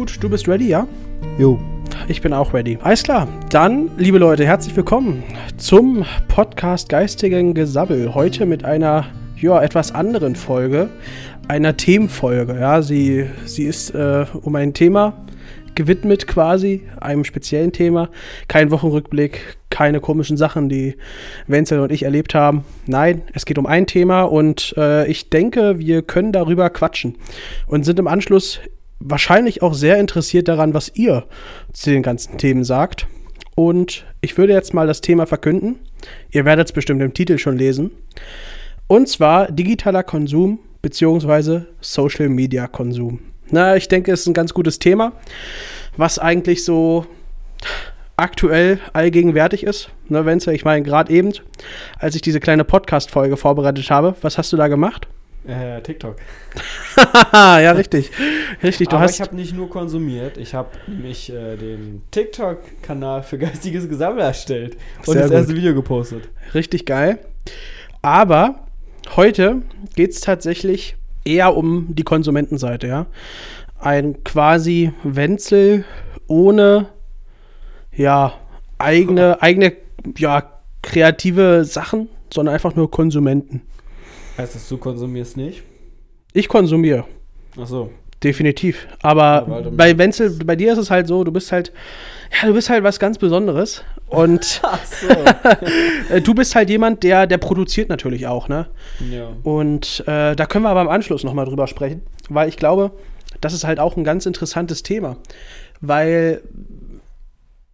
Gut, du bist ready, ja? Jo. Ich bin auch ready. Alles klar. Dann, liebe Leute, herzlich willkommen zum Podcast Geistigen Gesabbel. Heute mit einer, ja, etwas anderen Folge. Einer Themenfolge. Ja, sie, sie ist äh, um ein Thema gewidmet quasi, einem speziellen Thema. Kein Wochenrückblick, keine komischen Sachen, die Wenzel und ich erlebt haben. Nein, es geht um ein Thema und äh, ich denke, wir können darüber quatschen und sind im Anschluss wahrscheinlich auch sehr interessiert daran, was ihr zu den ganzen Themen sagt. Und ich würde jetzt mal das Thema verkünden. Ihr werdet es bestimmt im Titel schon lesen. Und zwar digitaler Konsum bzw. Social Media Konsum. Na, ich denke, es ist ein ganz gutes Thema, was eigentlich so aktuell allgegenwärtig ist. Ne, Wenzel, ich meine, gerade eben, als ich diese kleine Podcast-Folge vorbereitet habe, was hast du da gemacht? Äh, TikTok. ja, richtig. Richtig, du Aber hast. Ich habe nicht nur konsumiert, ich habe nämlich äh, den TikTok-Kanal für geistiges Gesammel erstellt und Sehr das gut. erste Video gepostet. Richtig geil. Aber heute geht es tatsächlich eher um die Konsumentenseite, ja. Ein quasi Wenzel ohne ja eigene, eigene ja, kreative Sachen, sondern einfach nur Konsumenten. Heißt das, du konsumierst nicht? Ich konsumiere. Ach so. Definitiv. Aber ja, bei Wenzel, bei dir ist es halt so, du bist halt, ja, du bist halt was ganz Besonderes. Und so. du bist halt jemand, der, der produziert natürlich auch, ne? Ja. Und äh, da können wir aber im Anschluss nochmal drüber sprechen, weil ich glaube, das ist halt auch ein ganz interessantes Thema. Weil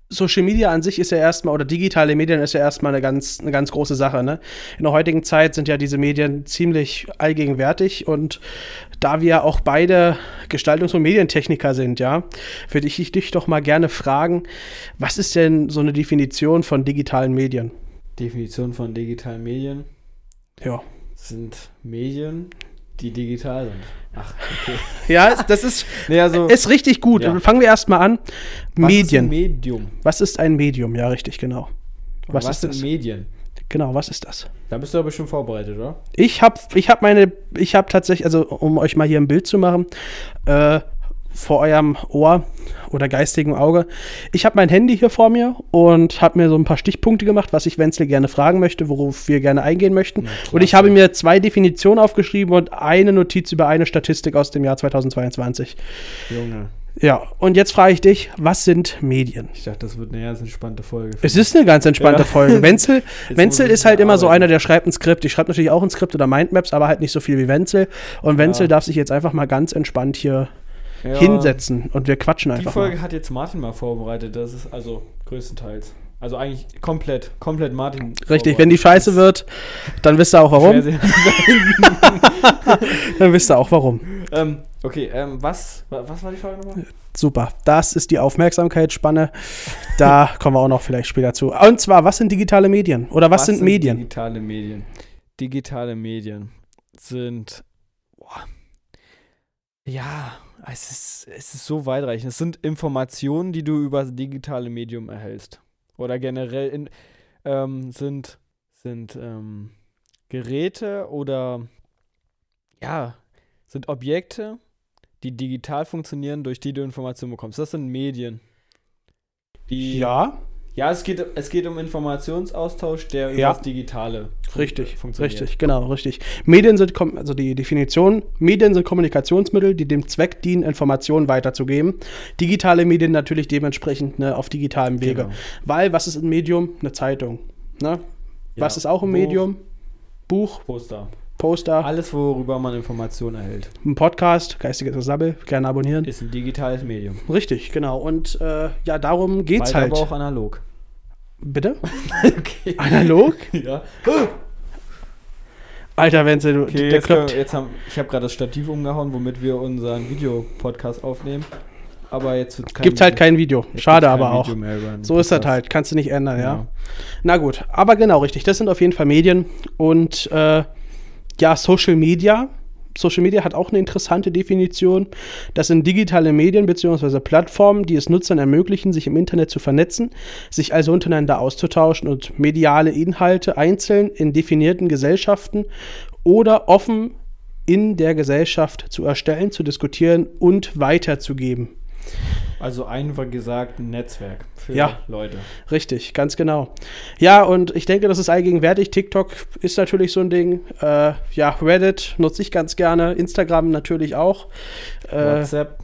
Social Media an sich ist ja erstmal, oder digitale Medien ist ja erstmal eine ganz, eine ganz große Sache. Ne? In der heutigen Zeit sind ja diese Medien ziemlich allgegenwärtig und da wir auch beide Gestaltungs- und Medientechniker sind, ja, würde ich dich doch mal gerne fragen, was ist denn so eine Definition von digitalen Medien? Definition von digitalen Medien? Ja. Sind Medien, die digital sind. Ach, okay. ja, das ist, nee, also, ist richtig gut. Ja. Fangen wir erstmal an. Was Medien. Was ist ein Medium? Was ist ein Medium? Ja, richtig, genau. Was, was ist das? Medien? Genau, was ist das? Da bist du aber schon vorbereitet, oder? Ich habe ich hab meine, ich habe tatsächlich, also um euch mal hier ein Bild zu machen, äh, vor eurem Ohr oder geistigen Auge. Ich habe mein Handy hier vor mir und habe mir so ein paar Stichpunkte gemacht, was ich Wenzel gerne fragen möchte, worauf wir gerne eingehen möchten. Ja, und ich habe mir zwei Definitionen aufgeschrieben und eine Notiz über eine Statistik aus dem Jahr 2022. Junge. Ja, und jetzt frage ich dich, was sind Medien? Ich dachte, das wird eine ganz entspannte Folge. Es ist eine ganz entspannte ja. Folge. Wenzel, Wenzel ist halt immer arbeiten. so einer, der schreibt ein Skript. Ich schreibe natürlich auch ein Skript oder Mindmaps, aber halt nicht so viel wie Wenzel. Und Wenzel ja. darf sich jetzt einfach mal ganz entspannt hier ja. hinsetzen und wir quatschen einfach. Die Folge mal. hat jetzt Martin mal vorbereitet, das ist also größtenteils. Also eigentlich komplett, komplett Martin. Richtig, wenn die scheiße wird, dann wisst ihr auch warum. dann wisst ihr auch warum. Ähm, okay, ähm, was, was war die Frage nochmal? Super, das ist die Aufmerksamkeitsspanne. Da kommen wir auch noch vielleicht später zu. Und zwar, was sind digitale Medien? Oder was, was sind, sind Medien? Digitale Medien. Digitale Medien sind. Boah, ja, es ist, es ist so weitreichend. Es sind Informationen, die du über das digitale Medium erhältst. Oder generell in, ähm, sind, sind ähm, Geräte oder ja, sind Objekte, die digital funktionieren, durch die du Informationen bekommst. Das sind Medien. Die, ja. Ja, es geht, es geht um Informationsaustausch, der ja. über das Digitale richtig, funktioniert. Richtig, genau, richtig. Medien sind, also die Definition, Medien sind Kommunikationsmittel, die dem Zweck dienen, Informationen weiterzugeben. Digitale Medien natürlich dementsprechend ne, auf digitalem Wege. Genau. Weil, was ist ein Medium? Eine Zeitung. Ne? Was ja, ist auch ein Medium? Buch. Poster. Poster. Alles, worüber man Informationen erhält. Ein Podcast, geistiges Sabbel, gerne abonnieren. Ist ein digitales Medium. Richtig, genau. Und äh, ja, darum geht's Bald halt. aber auch analog. Bitte? okay. Analog? ja. Alter, Wenzel, du, okay, der jetzt, wir, jetzt haben, Ich habe gerade das Stativ umgehauen, womit wir unseren Videopodcast aufnehmen. Aber jetzt wird kein Gibt halt kein Video. Schade aber auch. So ist das halt. Kannst du nicht ändern, ja. ja. Na gut. Aber genau, richtig. Das sind auf jeden Fall Medien. Und äh, ja, Social Media Social Media hat auch eine interessante Definition. Das sind digitale Medien bzw. Plattformen, die es Nutzern ermöglichen, sich im Internet zu vernetzen, sich also untereinander auszutauschen und mediale Inhalte einzeln in definierten Gesellschaften oder offen in der Gesellschaft zu erstellen, zu diskutieren und weiterzugeben. Also einfach gesagt, ein Netzwerk für Ja. Leute. Richtig, ganz genau. Ja, und ich denke, das ist allgegenwärtig. TikTok ist natürlich so ein Ding. Äh, ja, Reddit nutze ich ganz gerne. Instagram natürlich auch. Äh, WhatsApp,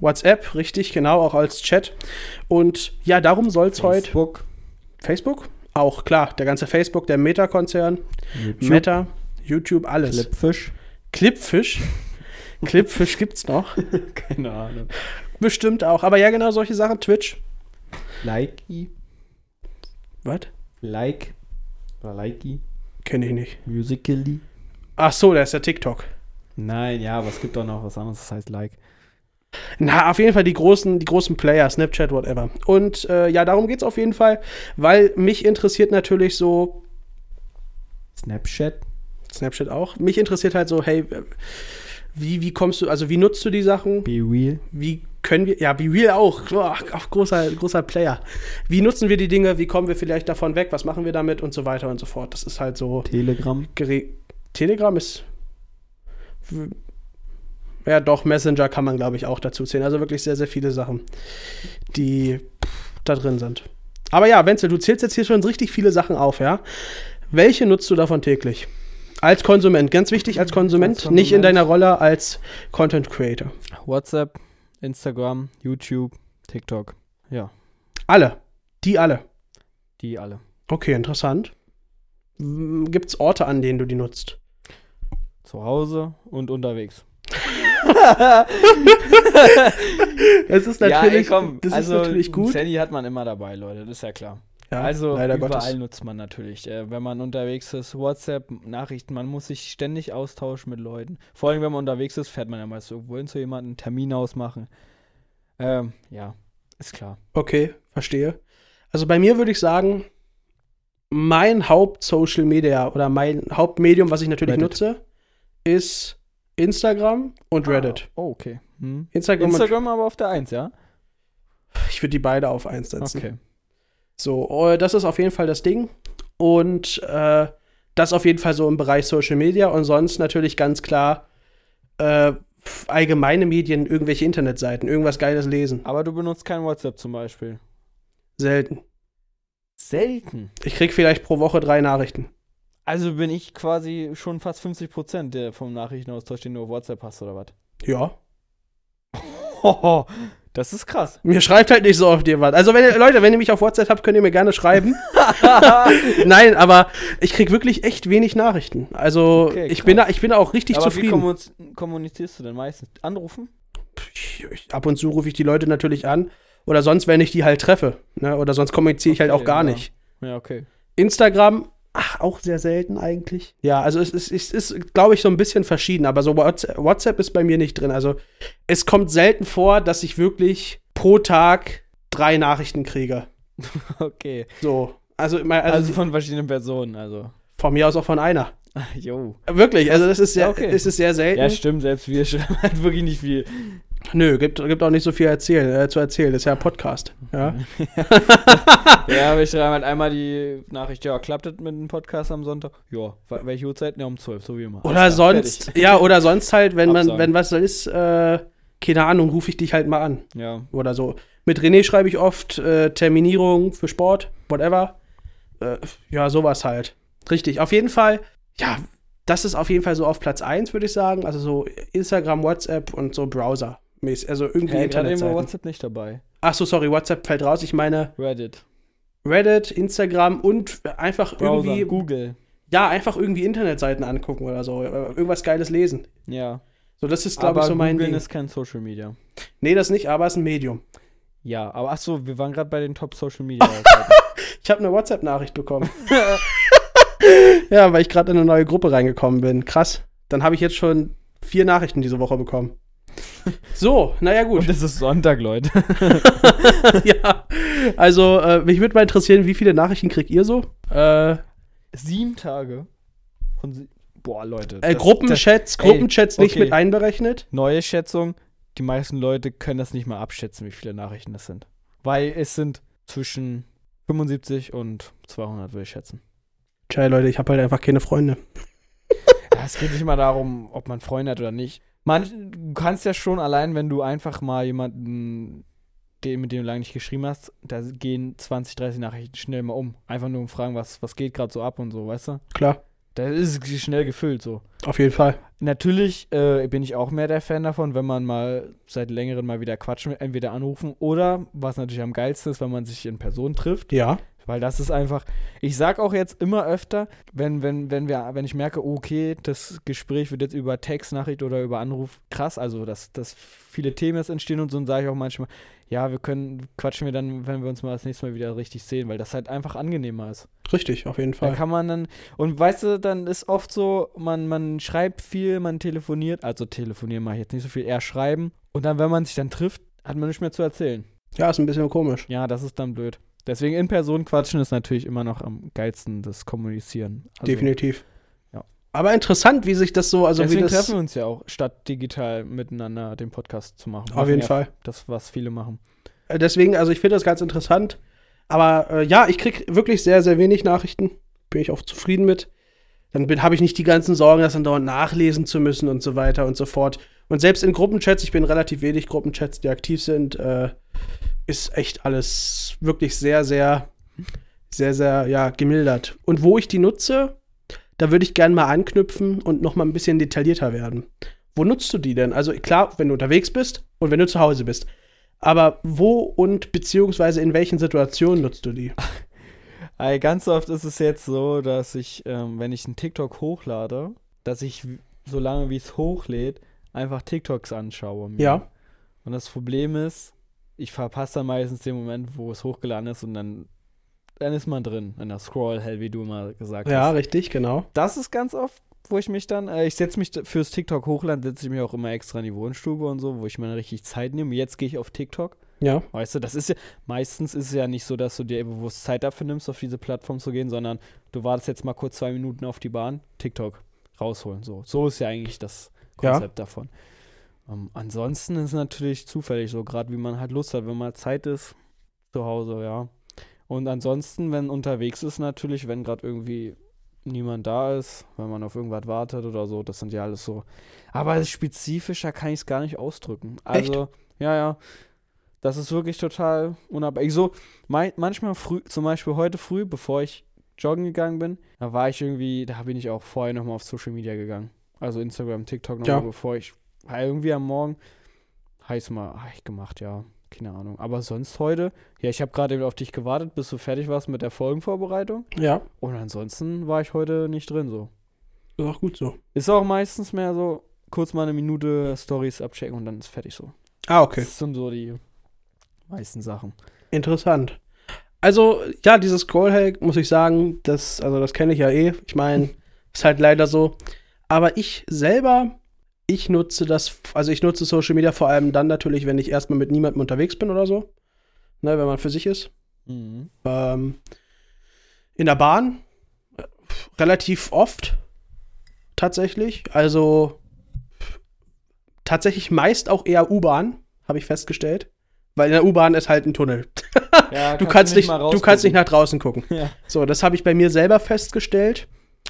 WhatsApp, richtig, genau, auch als Chat. Und ja, darum soll es heute. Facebook, Facebook? Auch, klar. Der ganze Facebook, der Meta-Konzern. Meta, YouTube, alles. Clipfish. Clipfish. Clipfish gibt's noch. Keine Ahnung. Bestimmt auch. Aber ja, genau solche Sachen. Twitch. Likey. Was? Like. Oder Likey. Kenne ich nicht. Musically. Ach so, da ist der TikTok. Nein, ja, aber es gibt auch noch was anderes, das heißt Like. Na, auf jeden Fall die großen, die großen Player, Snapchat, whatever. Und äh, ja, darum geht's auf jeden Fall, weil mich interessiert natürlich so, Snapchat. Snapchat auch, mich interessiert halt so, hey, wie, wie kommst du, also wie nutzt du die Sachen? Be real. Wie können wir, ja, Be Real auch, oh, auch großer, großer Player. Wie nutzen wir die Dinge? Wie kommen wir vielleicht davon weg? Was machen wir damit? Und so weiter und so fort. Das ist halt so, Telegram. Gere Telegram ist. Ja, doch, Messenger kann man, glaube ich, auch dazu zählen. Also wirklich sehr, sehr viele Sachen, die da drin sind. Aber ja, Wenzel, du zählst jetzt hier schon richtig viele Sachen auf, ja? Welche nutzt du davon täglich? Als Konsument, ganz wichtig, als Konsument, Als nicht in Konsument. deiner Rolle als Content Creator. WhatsApp, Instagram, YouTube, TikTok. Ja, Alle. Die alle. die alle. Okay, interessant. Gibt es Orte, an denen du die nutzt? Zu Hause und unterwegs. Es ist ja, ey, natürlich, komm, das also ist natürlich gut. Handy hat man immer dabei, Leute, das ist ja klar. Ja, also überall Gottes. nutzt man natürlich. Äh, wenn man unterwegs ist, WhatsApp, Nachrichten, man muss sich ständig austauschen mit Leuten. Vor allem, wenn man unterwegs ist, fährt man ja meist irgendwo hin zu jemandem, einen Termin ausmachen. Ähm, ja, ist klar. Okay, verstehe. Also bei mir würde ich sagen, mein Haupt-Social Media oder mein Hauptmedium, was ich natürlich Reddit. nutze, ist Instagram und Reddit. Oh, okay. Hm. Instagram, Instagram aber auf der 1, ja? ich würde die beide auf eins setzen. Okay. So, äh, das ist auf jeden Fall das Ding. Und äh, das auf jeden Fall so im Bereich Social Media und sonst natürlich ganz klar äh, allgemeine Medien, irgendwelche Internetseiten, irgendwas Geiles lesen. Aber du benutzt kein WhatsApp zum Beispiel. Selten. Selten. Ich krieg vielleicht pro Woche drei Nachrichten. Also bin ich quasi schon fast 50 Prozent der vom Nachrichtenaustausch, den du auf WhatsApp hast, oder was? Ja. Das ist krass. Mir schreibt halt nicht so oft jemand. Also, wenn ihr, Leute, wenn ihr mich auf WhatsApp habt, könnt ihr mir gerne schreiben. Nein, aber ich krieg wirklich echt wenig Nachrichten. Also, Okay, ich, bin da, ich bin da auch richtig Aber wie zufrieden. kommuniz kommunizierst du denn meistens? Anrufen? Ich, ich, ab und zu rufe ich die Leute natürlich an. Oder sonst, wenn ich die halt treffe. Ne? Oder sonst kommuniziere ich halt Okay, auch gar ja. nicht. Ja, okay. Instagram, ach, auch sehr selten eigentlich. Ja, also es ist, es ist glaube ich, so ein bisschen verschieden. Aber so WhatsApp, ist bei mir nicht drin. Also, es kommt selten vor, dass ich wirklich pro Tag drei Nachrichten kriege. Okay. So. Also, also, Also von verschiedenen Personen, also. von mir aus auch von einer. Jo. Wirklich, also das ist sehr, Ja, okay. es ist sehr selten. Ja, stimmt, selbst wir schreiben halt wirklich nicht viel. Nö, gibt, gibt auch nicht so viel erzählen, äh, zu erzählen. Das ist ja ein Podcast. Ja. Ja, wir schreiben halt einmal die Nachricht, ja, klappt das mit dem Podcast am Sonntag? Ja. Wel- Welche Uhrzeit? Ja, um 12, so wie immer. Oder klar, sonst, fertig. ja, oder sonst halt, wenn man, Absagen. wenn was ist, äh, keine Ahnung, rufe ich dich halt mal an. Ja. Oder so. Mit René schreibe ich oft äh, Terminierung für Sport, whatever. Äh, ja, sowas halt. Richtig. Auf jeden Fall, ja, das ist auf jeden Fall so auf Platz 1, würde ich sagen. Also so Instagram, WhatsApp und so Browser. Also irgendwie war Internetseiten. WhatsApp nicht dabei. Ach so, sorry, WhatsApp fällt raus. Ich meine Reddit. Reddit, Instagram und einfach Browser. irgendwie, Google. ja, einfach irgendwie Internetseiten angucken oder so. Äh, Irgendwas Geiles lesen. Ja. So, das ist, glaube ich, so mein Google ist kein Social Media. Nee, das nicht, aber es ist ein Medium. Ja, aber ach so, wir waren gerade bei den Top Social Media. Seiten. Ich habe eine WhatsApp-Nachricht bekommen. ja, weil ich gerade in eine neue Gruppe reingekommen bin. Krass. Dann habe ich jetzt schon vier Nachrichten diese Woche bekommen. So, naja, gut. Und es ist Sonntag, Leute. ja. Also, äh, mich würde mal interessieren, wie viele Nachrichten kriegt ihr so? Äh, Sieben Tage. Von sie Boah, Leute. äh, das- Gruppenchats, Gruppenchats nicht okay. mit einberechnet. Neue Schätzung, die meisten Leute können das nicht mal abschätzen, wie viele Nachrichten das sind. Weil es sind zwischen 75 und 200, würde ich schätzen. Tja, Leute, ich habe halt einfach keine Freunde. Ja, es geht nicht mal darum, ob man Freunde hat oder nicht. Man, du kannst ja schon allein, wenn du einfach mal jemanden den, mit dem du lange nicht geschrieben hast, da gehen 20, 30 Nachrichten schnell mal um. Einfach nur um Fragen, was, was geht gerade so ab und so, weißt du? Klar, Da ist es schnell gefüllt so. auf jeden Fall. Natürlich äh, bin ich auch mehr der Fan davon, wenn man mal seit längerem mal wieder quatschen, entweder anrufen oder, was natürlich am geilsten ist, wenn man sich in Person trifft. Ja, Weil das ist einfach, ich sag auch jetzt immer öfter, wenn, wenn, wenn wir, wenn ich merke, okay, das Gespräch wird jetzt über Textnachricht oder über Anruf krass, also dass, dass viele Themen jetzt entstehen und so, dann sage ich auch manchmal, ja, wir können, quatschen wir dann, wenn wir uns mal das nächste Mal wieder richtig sehen, weil das halt einfach angenehmer ist. richtig, auf jeden Da Fall. kann man dann, und weißt du, dann ist oft so, man, man schreibt viel, man telefoniert, also telefonieren mache ich jetzt nicht so viel, eher schreiben. Und dann, wenn man sich dann trifft, hat man nichts mehr zu erzählen. Ja, ist ein bisschen komisch. Ja, das ist dann blöd. Deswegen in Person quatschen ist natürlich immer noch am geilsten, das Kommunizieren. Also, Definitiv. ja. Aber interessant, wie sich das so, also Deswegen wie das. treffen wir uns ja auch, statt digital miteinander den Podcast zu machen. Auf jeden ja Fall. Das, was viele machen. Äh, Deswegen, also ich finde das ganz interessant. Aber äh, ja, ich kriege wirklich sehr, sehr wenig Nachrichten. Bin ich auch zufrieden mit. Dann habe ich nicht die ganzen Sorgen, das dann dauernd nachlesen zu müssen und so weiter und so fort. Und selbst in Gruppenchats, ich bin relativ wenig Gruppenchats, die aktiv sind, äh, ist echt alles wirklich sehr, sehr, sehr, sehr, ja, gemildert. Und wo ich die nutze, da würde ich gerne mal anknüpfen und noch mal ein bisschen detaillierter werden. Wo nutzt du die denn? Also klar, wenn du unterwegs bist und wenn du zu Hause bist. Aber wo und beziehungsweise in welchen Situationen nutzt du die? Ey, ganz oft ist es jetzt so, dass ich, ähm, wenn ich einen TikTok hochlade, dass ich, solange wie es hochlädt, einfach TikToks anschaue. mir. Ja. Und das Problem ist, ich verpasse dann meistens den Moment, wo es hochgeladen ist und dann, dann ist man drin in der Scroll-Hell, wie du mal gesagt Ja, hast. richtig, genau. Das ist ganz oft, wo ich mich dann, äh, ich setze mich fürs TikTok hochladen, setze ich mich auch immer extra in die Wohnstube und so, wo ich mir richtig Zeit nehme. Jetzt gehe ich auf TikTok. Ja, Weißt du, das ist ja, meistens ist es ja nicht so, dass du dir bewusst Zeit dafür nimmst, auf diese Plattform zu gehen, sondern du wartest jetzt mal kurz zwei Minuten auf die Bahn, TikTok rausholen. So, so ist ja eigentlich das Ja. Konzept davon. Ähm, ansonsten ist es natürlich zufällig so, gerade wie man halt Lust hat, wenn mal Zeit ist, zu Hause, ja. Und ansonsten, wenn unterwegs ist, natürlich, wenn gerade irgendwie niemand da ist, wenn man auf irgendwas wartet oder so, das sind ja alles so. Aber spezifischer kann ich es gar nicht ausdrücken. Also, ja, ja. Das ist wirklich total unabhängig. So, mein, manchmal früh, zum Beispiel heute früh, bevor ich joggen gegangen bin, da war ich irgendwie, da bin ich auch vorher nochmal auf Social Media gegangen. Also Instagram, TikTok nochmal, Ja. bevor ich, war irgendwie am Morgen, heiß mal, hab ich gemacht, ja, keine Ahnung. Aber sonst heute, ja, ich habe gerade auf dich gewartet, bis du fertig warst mit der Folgenvorbereitung. ja, Und ansonsten war ich heute nicht drin so. ist auch gut so. Ist auch meistens mehr so, kurz mal eine Minute Stories abchecken und dann ist fertig so. Ah, okay. Das sind so die meisten Sachen. Interessant. Also, ja, dieses Scrollhack, muss ich sagen, das, also das kenne ich ja eh. Ich meine, ist halt leider so. Aber ich selber, ich nutze das, also ich nutze Social Media vor allem dann natürlich, wenn ich erstmal mit niemandem unterwegs bin oder so. Ne, wenn man für sich ist. Mhm. Ähm, in der Bahn relativ oft tatsächlich. Also tatsächlich meist auch eher U-Bahn, habe ich festgestellt. Weil in der U-Bahn ist halt ein Tunnel. Ja, Du kannst, nicht, mal du kannst nicht nach draußen gucken. Ja. So, das habe ich bei mir selber festgestellt.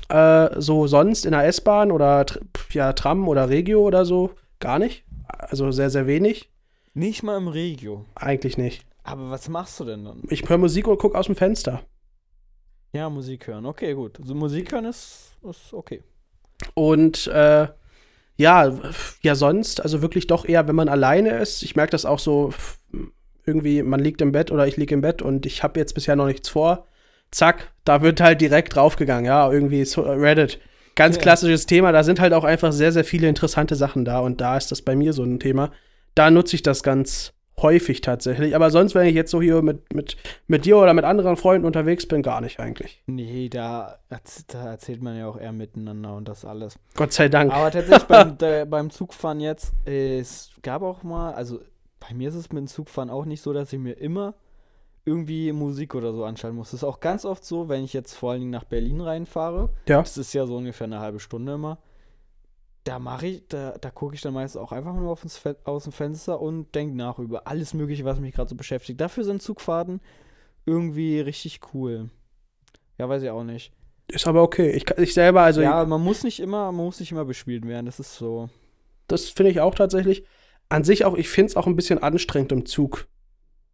Äh, so sonst in der S-Bahn oder ja, Tram oder Regio oder so gar nicht. Also sehr, sehr wenig. Nicht mal im Regio. Eigentlich nicht. Aber was machst du denn dann? Ich höre Musik und gucke aus dem Fenster. Ja, Musik hören. Okay, gut. Also Musik hören ist, ist okay. Und äh, ja, ja, sonst, also wirklich doch eher, wenn man alleine ist. Ich merke das auch so, irgendwie, man liegt im Bett oder ich liege im Bett und ich habe jetzt bisher noch nichts vor. Zack, da wird halt direkt draufgegangen. Ja, irgendwie äh, Reddit. Ganz Ja. klassisches Thema. Da sind halt auch einfach sehr, sehr viele interessante Sachen da und da ist das bei mir so ein Thema. Da nutze ich das ganz häufig tatsächlich. Aber sonst, wenn ich jetzt so hier mit, mit, mit dir oder mit anderen Freunden unterwegs bin, gar nicht eigentlich. Nee, da, da erzählt man ja auch eher miteinander und das alles. Gott sei Dank. Aber tatsächlich beim, der, beim Zugfahren jetzt, äh, es gab auch mal, also bei mir ist es mit dem Zugfahren auch nicht so, dass ich mir immer irgendwie Musik oder so anschalten muss. Das ist auch ganz oft so, wenn ich jetzt vor allen Dingen nach Berlin reinfahre. Ja. Das ist ja so ungefähr eine halbe Stunde immer. Da mache ich, da, da gucke ich dann meistens auch einfach nur aus dem Fenster und denke nach über alles Mögliche, was mich gerade so beschäftigt. Dafür sind Zugfahrten irgendwie richtig cool. Ja, weiß ich auch nicht. Ist aber okay. Ich, ich selber, also ja, man muss nicht immer, man muss nicht immer bespielt werden. Das ist so. Das finde ich auch tatsächlich. An sich auch, ich finde es auch ein bisschen anstrengend im Zug.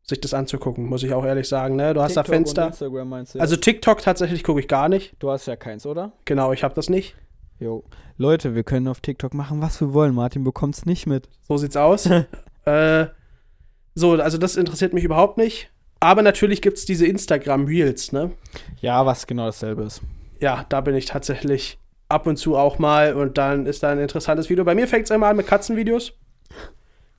Sich das anzugucken, muss ich auch ehrlich sagen. Ne? Du hast da TikTok Fenster. Also TikTok tatsächlich gucke ich gar nicht. du hast ja keins, oder? Genau, ich habe das nicht. Jo. Leute, wir können auf TikTok machen, was wir wollen. Martin bekommt's nicht mit. So sieht's aus. äh, so, also das interessiert mich überhaupt nicht. Aber natürlich gibt's diese Instagram Reels, ne? Ja, was genau dasselbe ist. Ja, da bin ich tatsächlich ab und zu auch mal und dann ist da ein interessantes Video. Bei mir fängt's immer an mit Katzenvideos.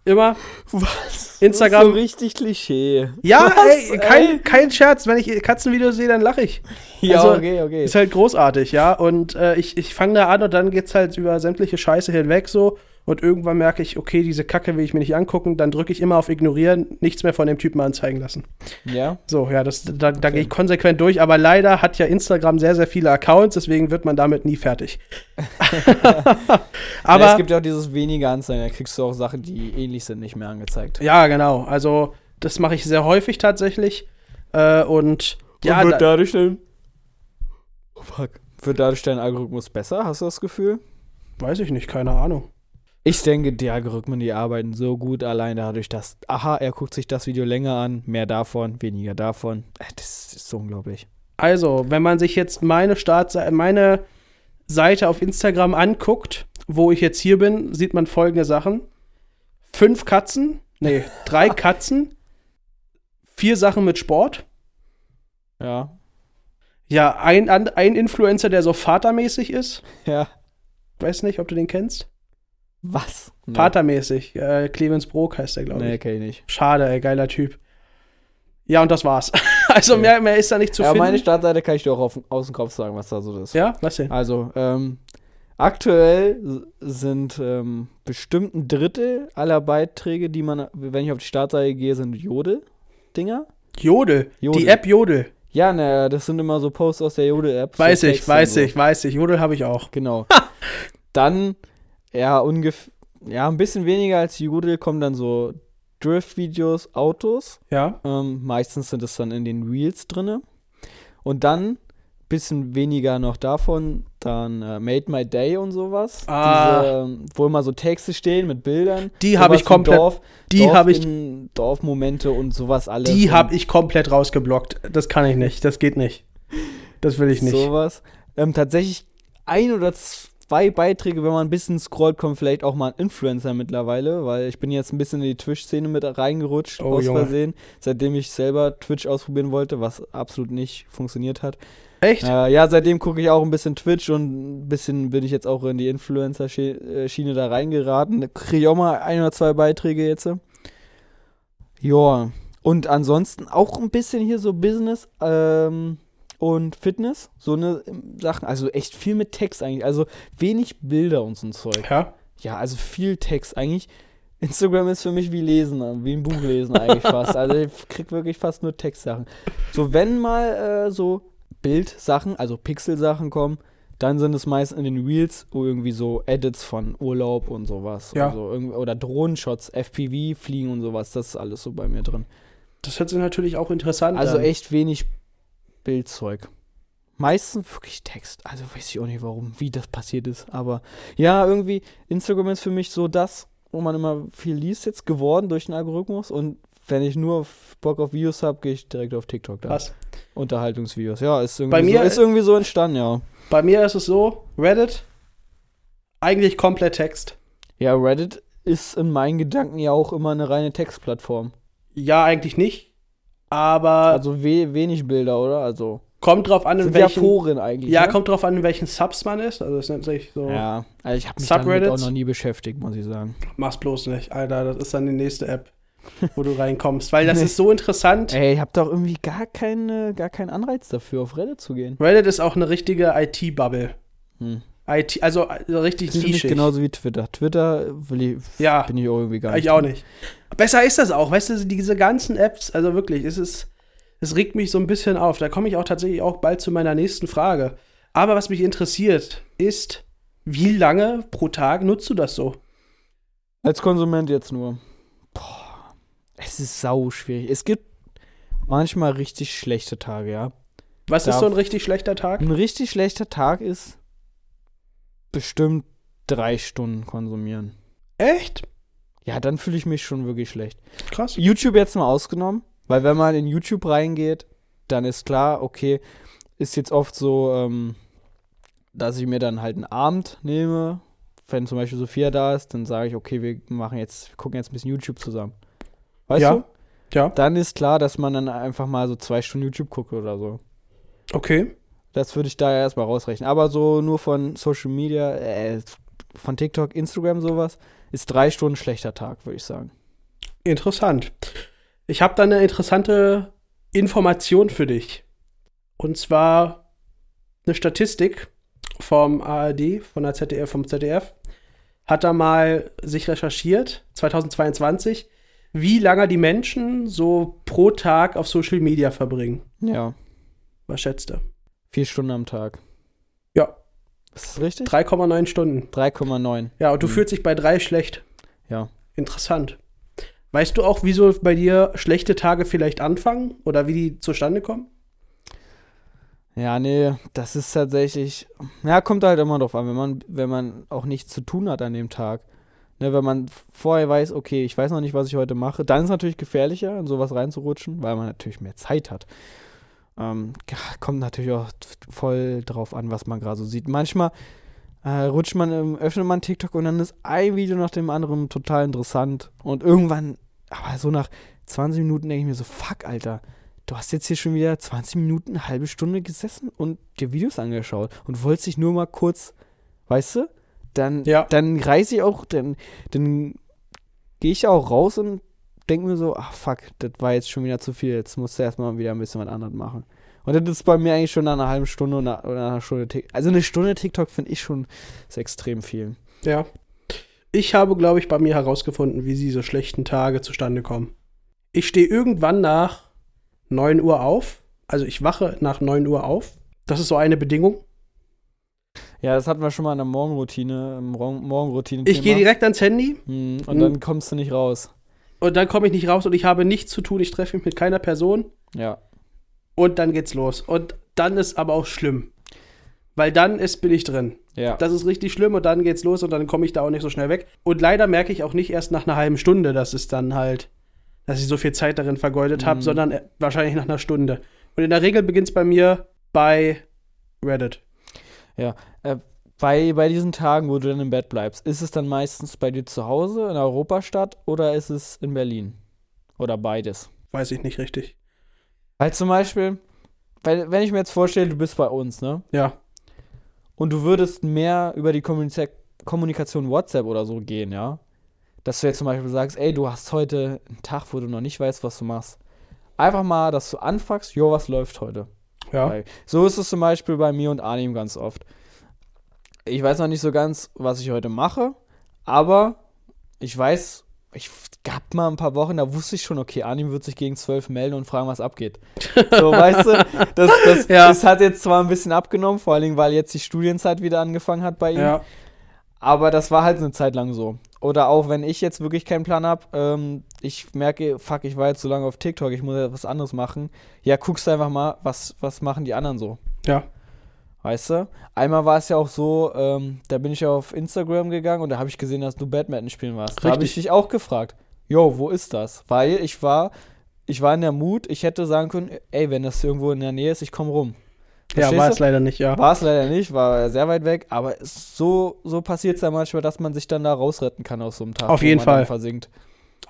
Immer. Was? Instagram- so richtig Klischee. Ja, Was, ey, kein, ey? kein Scherz. Wenn ich Katzenvideos sehe, dann lache ich. Ja, Also, okay, okay. Ist halt großartig, ja. Und äh, ich, ich fange da an und dann geht's halt über sämtliche Scheiße hinweg so. Und irgendwann merke ich, okay, diese Kacke will ich mir nicht angucken. Dann drücke ich immer auf Ignorieren, nichts mehr von dem Typen anzeigen lassen. ja. So, ja, das, da, da gehe ich konsequent durch. Aber leider hat ja Instagram sehr, sehr viele Accounts, deswegen wird man damit nie fertig. Aber ja, es gibt ja auch dieses wenige Anzeigen, da kriegst du auch Sachen, die ähnlich sind, nicht mehr angezeigt. ja, genau. Also, das mache ich sehr häufig tatsächlich. Äh, und ja, Und wird da, dadurch dann. Oh, fuck. Wird dadurch dein Algorithmus besser, hast du das Gefühl? weiß ich nicht, keine Ahnung. Ich denke, die Algorithmen, die arbeiten so gut allein dadurch, dass, aha, er guckt sich das Video länger an, mehr davon, weniger davon. Äh, Das ist so unglaublich. Also, wenn man sich jetzt meine Startseite, meine Seite auf Instagram anguckt, wo ich jetzt hier bin, sieht man folgende Sachen. Fünf Katzen, nee, drei Katzen, vier Sachen mit Sport. Ja. Ja, ein, ein Influencer, der so vatermäßig ist. Ja. Weiß nicht, ob du den kennst. Was? Nee. Vatermäßig. Äh, Clemens Brock heißt der, glaube Nee, ich. kenn ich nicht. Schade, ey, geiler Typ. Ja, und das war's. also Okay. mehr, mehr ist da nicht zu Ja, finden. meine Startseite kann ich dir auch auf, aus dem Kopf sagen, was da so ist. ja, was denn? Also, ähm, aktuell sind ähm, bestimmt ein Drittel aller Beiträge, die man, wenn ich auf die Startseite gehe, sind Jodel-Dinger. Jodel. Jodel. Die App Jodel. Ja, naja, das sind immer so Posts aus der Jodel-App. so Weiß ich, Texte und weiß so. ich, weiß ich. Jodel habe ich auch. Genau. dann, ja, ungefähr, ja, ein bisschen weniger als Jodel kommen dann so Drift-Videos, Autos. Ja. Ähm, meistens sind es dann in den Reels drinne. Und dann bisschen weniger noch davon, dann äh, Made My Day und sowas. Ah. Diese, ähm, wo immer so Texte stehen mit Bildern. Die habe ich komplett, Dorf, die habe ich, Dorfmomente und sowas alles. die habe ich komplett rausgeblockt. Das kann ich nicht. Das geht nicht. Das will ich nicht. Sowas. Ähm, tatsächlich ein oder zwei Beiträge, wenn man ein bisschen scrollt, kommt vielleicht auch mal ein Influencer mittlerweile, weil ich bin jetzt ein bisschen in die Twitch-Szene mit reingerutscht, Oh, aus Junge. Versehen, seitdem ich selber Twitch ausprobieren wollte, was absolut nicht funktioniert hat. Echt? Äh, ja, seitdem gucke ich auch ein bisschen Twitch und ein bisschen bin ich jetzt auch in die Influencer-Schiene da reingeraten. Da kriege ich auch mal ein oder zwei Beiträge jetzt. Ja, und ansonsten auch ein bisschen hier so Business ähm, und Fitness, so eine ähm, Sachen. Also echt viel mit Text eigentlich. Also wenig Bilder und so ein Zeug. Ja. Ja, also viel Text eigentlich. Instagram ist für mich wie Lesen, wie ein Buch lesen eigentlich fast. Also ich krieg wirklich fast nur Textsachen. So, wenn mal äh, so Bildsachen, also Pixelsachen kommen, dann sind es meist in den Reels wo irgendwie so Edits von Urlaub und sowas. Ja. Also irgend- oder Drohnenshots, FPV, Fliegen und sowas. Das ist alles so bei mir drin. Das hört sich natürlich auch interessant Also an. echt wenig Bildzeug. Meistens wirklich Text. Also weiß ich auch nicht warum, wie das passiert ist. Aber ja, irgendwie, Instagram ist für mich so das, wo man immer viel liest jetzt geworden durch den Algorithmus. Und wenn ich nur Bock auf Videos habe, gehe ich direkt auf TikTok da. Krass. Unterhaltungsvideos. Ja, ist irgendwie, Bei mir- so, ist irgendwie so entstanden, ja. Bei mir ist es so, Reddit, eigentlich komplett Text. Ja, Reddit ist in meinen Gedanken ja auch immer eine reine Textplattform. Ja, eigentlich nicht. Aber Also we wenig Bilder, oder? Also kommt drauf an, in ja welchen. Foren eigentlich. Ja, ne? kommt drauf an, in welchen Subs man ist. Also es nennt sich so. Ja, also ich habe mich damit auch Subreddits? noch nie beschäftigt, muss ich sagen. Mach's bloß nicht, Alter. Das ist dann die nächste App, wo du reinkommst. Weil das ist so interessant. Ey, ich hab doch irgendwie gar, keine, gar keinen Anreiz dafür, auf Reddit zu gehen. Reddit ist auch eine richtige IT-Bubble. Hm. IT, also äh, richtig Das ist nischig. genauso wie Twitter. Twitter ich, Ja. bin ich auch irgendwie gar nicht. Ich auch nicht. Besser ist das auch, weißt du, diese ganzen Apps, also wirklich, es ist, es regt mich so ein bisschen auf. Da komme ich auch tatsächlich auch bald zu meiner nächsten Frage. Aber was mich interessiert, ist, wie lange pro Tag nutzt du das so? Als Konsument jetzt nur. Boah, es ist sau schwierig. Es gibt manchmal richtig schlechte Tage, ja. Was ist Darf- so ein richtig schlechter Tag? Ein richtig schlechter Tag ist bestimmt drei Stunden konsumieren. Echt? Ja, dann fühle ich mich schon wirklich schlecht. Krass. YouTube jetzt mal ausgenommen. Weil wenn man in YouTube reingeht, dann ist klar, okay, ist jetzt oft so, ähm, dass ich mir dann halt einen Abend nehme. Wenn zum Beispiel Sophia da ist, dann sage ich, okay, wir machen jetzt, wir gucken jetzt ein bisschen YouTube zusammen. Weißt Ja. du? Ja. Dann ist klar, dass man dann einfach mal so zwei Stunden YouTube guckt oder so. Okay. Das würde ich da erstmal rausrechnen. Aber so nur von Social Media, äh, von TikTok, Instagram, sowas, ist drei Stunden schlechter Tag, würde ich sagen. Interessant. Ich habe da eine interessante Information für dich. Und zwar eine Statistik vom ARD, von der ZDF, vom ZDF. Hat da mal sich recherchiert, 2022, wie lange die Menschen so pro Tag auf Social Media verbringen. Ja. Was schätzt du? Vier Stunden am Tag. Ja, Ist das richtig? 3,9 Stunden. 3,9. Ja, und du Mhm. fühlst dich bei drei schlecht. Ja. Interessant. Weißt du auch, wieso bei dir schlechte Tage vielleicht anfangen oder wie die zustande kommen? Ja, nee, das ist tatsächlich. Ja, kommt halt immer drauf an, wenn man, wenn man auch nichts zu tun hat an dem Tag. Ne, wenn man vorher weiß, okay, ich weiß noch nicht, was ich heute mache, dann ist es natürlich gefährlicher, in sowas reinzurutschen, weil man natürlich mehr Zeit hat. Ähm, kommt natürlich auch voll drauf an, was man gerade so sieht. Manchmal äh, rutscht man, öffnet man TikTok und dann ist ein Video nach dem anderen total interessant. Und irgendwann, aber so nach 20 Minuten denke ich mir so, fuck, Alter, du hast jetzt hier schon wieder 20 Minuten, eine halbe Stunde gesessen und dir Videos angeschaut und wolltest dich nur mal kurz, weißt du, dann, Ja. dann reiße ich auch, dann, dann gehe ich auch raus und denke mir so, ach fuck, das war jetzt schon wieder zu viel, jetzt musst du erstmal wieder ein bisschen was anderes machen. Und das ist bei mir eigentlich schon nach einer halben Stunde oder einer Stunde TikTok. Also eine Stunde TikTok finde ich schon extrem viel. Ja. Ich habe, glaube ich, bei mir herausgefunden, wie diese schlechten Tage zustande kommen. Ich stehe irgendwann nach 9 Uhr auf. Also ich wache nach 9 Uhr auf. Das ist so eine Bedingung. Ja, das hatten wir schon mal in der Morgenroutine, im Morgen- Morgenroutine. Ich gehe direkt ans Handy Hm, und Hm. dann kommst du nicht raus. Und dann komme ich nicht raus und ich habe nichts zu tun. Ich treffe mich mit keiner Person Ja. und dann geht's los. Und dann ist aber auch schlimm. Weil dann ist, bin ich drin. Ja. Das ist richtig schlimm und dann geht's los und dann komme ich da auch nicht so schnell weg. Und leider merke ich auch nicht erst nach einer halben Stunde, dass es dann halt, dass ich so viel Zeit darin vergeudet habe, Mhm. sondern äh, wahrscheinlich nach einer Stunde. Und in der Regel beginnt es bei mir bei Reddit. Bei, bei diesen Tagen, wo du dann im Bett bleibst, ist es dann meistens bei dir zu Hause in Europastadt oder ist es in Berlin? Oder beides? Weiß ich nicht richtig. Weil zum Beispiel, weil, wenn ich mir jetzt vorstelle, du bist bei uns, ne? Ja. Und du würdest mehr über die Kommunika Kommunikation WhatsApp oder so gehen, ja? Dass du jetzt zum Beispiel sagst, ey, du hast heute einen Tag, wo du noch nicht weißt, was du machst. Einfach mal, dass du anfängst, jo, was läuft heute? Ja. Weil So ist es zum Beispiel bei mir und Arnim ganz oft. Ich weiß noch nicht so ganz, was ich heute mache, aber ich weiß, ich gab mal ein paar Wochen, da wusste ich schon, okay, Arnim wird sich gegen zwölf melden und fragen, was abgeht. So, weißt du, das, das, Ja. das hat jetzt zwar ein bisschen abgenommen, vor allen Dingen, weil jetzt die Studienzeit wieder angefangen hat bei ihm. Ja. Aber das war halt eine Zeit lang so. Oder auch wenn ich jetzt wirklich keinen Plan habe, ähm, ich merke, fuck, ich war jetzt so lange auf TikTok, ich muss jetzt was anderes machen. Ja, guckst einfach mal, was, was machen die anderen so. Ja. Weißt du? Einmal war es ja auch so, ähm, da bin ich ja auf Instagram gegangen und da habe ich gesehen, dass du Badminton spielen warst. Da habe ich Richtig. dich auch gefragt, jo, wo ist das? Weil ich war, ich war in der Mut, ich hätte sagen können, ey, wenn das irgendwo in der Nähe ist, ich komme rum. Ja, Verstehst war du? es leider nicht, ja. War es leider nicht, war sehr weit weg, aber so, so passiert es ja manchmal, dass man sich dann da rausretten kann aus so einem Tag. Auf jeden Fall. Versinkt.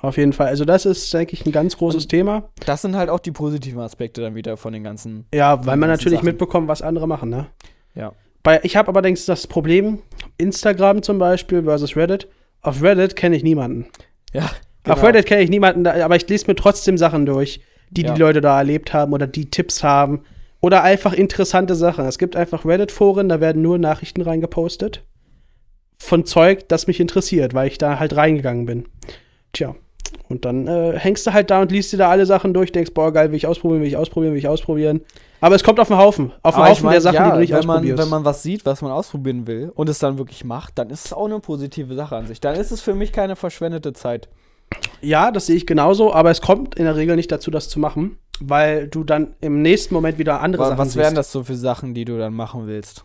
Auf jeden Fall. Also das ist, denke ich, ein ganz großes Und- Thema. Das sind halt auch die positiven Aspekte dann wieder von den ganzen. Ja, weil man natürlich Sachen. mitbekommt, was andere machen, ne? Ja. Bei, ich habe aber denkst das Problem, Instagram zum Beispiel versus Reddit. Auf Reddit kenne ich niemanden. Ja. Auf Reddit kenne ich niemanden, aber ich lese mir trotzdem Sachen durch, die Ja. die Leute da erlebt haben oder die Tipps haben. Oder einfach interessante Sachen. Es gibt einfach Reddit-Foren, da werden nur Nachrichten reingepostet. Von Zeug, das mich interessiert, weil ich da halt reingegangen bin. Tja. Und dann äh, hängst du halt da und liest dir da alle Sachen durch, denkst, boah, geil, will ich ausprobieren, will ich ausprobieren, will ich ausprobieren. Aber es kommt auf den Haufen. Auf den Aber ich Haufen mein, der Sachen, ja, die du nicht wenn man, ausprobierst. wenn man was sieht, was man ausprobieren will und es dann wirklich macht, dann ist es auch eine positive Sache an sich. Dann ist es für mich keine verschwendete Zeit. Ja, das sehe ich genauso, aber es kommt in der Regel nicht dazu, das zu machen, weil du dann im nächsten Moment wieder andere Wa- Sachen was wären siehst. das so für Sachen, die du dann machen willst?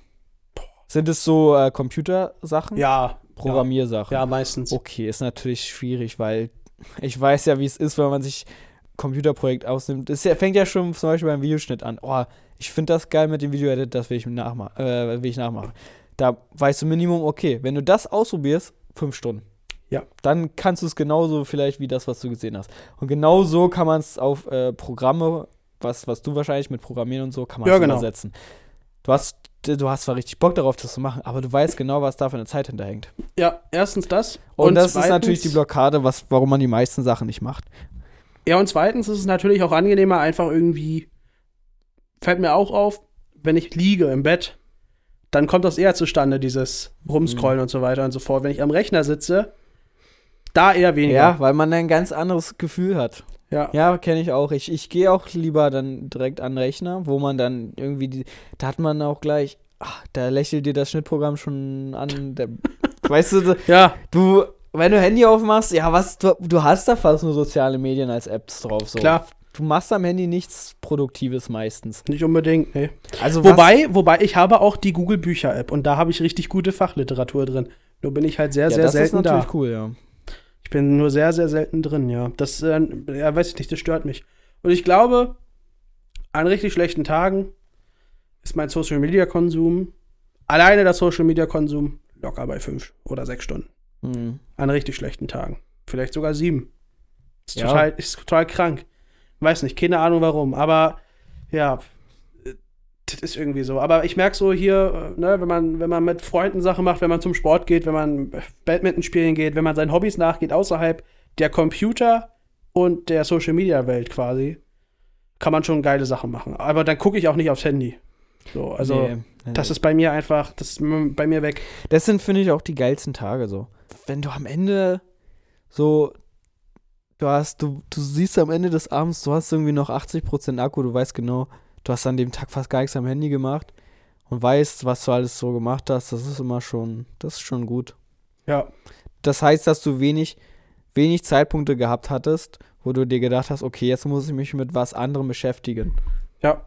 Sind es so äh, Computersachen? Ja, Programmiersachen? ja, meistens. Okay, ist natürlich schwierig, weil ich weiß ja, wie es ist, wenn man sich Computerprojekt ausnimmt, das ja, fängt ja schon zum Beispiel beim Videoschnitt an. Oh, ich finde das geil mit dem Video-Edit, das will ich, nachma äh, will ich nachmachen. Da weißt du Minimum, okay, wenn du das ausprobierst, fünf Stunden. Ja. Dann kannst du es genauso vielleicht wie das, was du gesehen hast. Und genau so kann man es auf äh, Programme, was, was du wahrscheinlich mit Programmieren und so, kann man es Ja, genau. übersetzen. Du hast, du hast zwar richtig Bock darauf, das zu machen, aber du weißt genau, was da für eine Zeit hinterhängt. Ja, erstens das. Und, das ist zweitens- natürlich die Blockade, was, warum man die meisten Sachen nicht macht. Ja, und zweitens ist es natürlich auch angenehmer, einfach irgendwie, fällt mir auch auf, wenn ich liege im Bett, dann kommt das eher zustande, dieses Rumscrollen und so weiter und so fort. Wenn ich am Rechner sitze, da eher weniger. Ja, weil man ein ganz anderes Gefühl hat. Ja. Ja, kenne ich auch. Ich, ich gehe auch lieber dann direkt an den Rechner, wo man dann irgendwie, die, da hat man auch gleich, ach, da lächelt dir das Schnittprogramm schon an. Der, weißt du, Ja, du, wenn du Handy aufmachst, ja, was, du, du hast da fast nur soziale Medien als Apps drauf. So. klar, Du machst am Handy nichts Produktives meistens. nicht unbedingt, nee. Also Wobei, wobei, ich habe auch die Google Bücher App und da habe ich richtig gute Fachliteratur drin. Nur bin ich halt sehr, ja, sehr das ist selten natürlich da. cool, ja. Ich bin nur sehr, sehr selten drin, ja. Das, äh, ja, weiß ich nicht, das stört mich. Und ich glaube, an richtig schlechten Tagen ist mein Social Media Konsum, alleine der Social Media Konsum, locker bei fünf oder sechs Stunden. Hm. An richtig schlechten Tagen. Vielleicht sogar sieben. Ist, Ja. total, ist total krank. Weiß nicht, keine Ahnung warum, aber ja, das ist irgendwie so. Aber ich merke so hier, äh, ne, wenn man, wenn man mit Freunden Sachen macht, wenn man zum Sport geht, wenn man Badminton spielen geht, wenn man seinen Hobbys nachgeht, außerhalb der Computer und der Social Media Welt quasi, kann man schon geile Sachen machen. Aber dann gucke ich auch nicht aufs Handy. So, also Nee, nee, das ist bei mir einfach, das ist bei mir weg. Das sind, finde ich, auch die geilsten Tage so. Wenn du am Ende so, du hast, du, du siehst am Ende des Abends, du hast irgendwie noch 80% Akku, du weißt genau, du hast an dem Tag fast gar nichts am Handy gemacht und weißt, was du alles so gemacht hast, das ist immer schon, das ist schon gut. Ja, Das heißt, dass du wenig, wenig Zeitpunkte gehabt hattest, wo du dir gedacht hast, okay, jetzt muss ich mich mit was anderem beschäftigen. ja,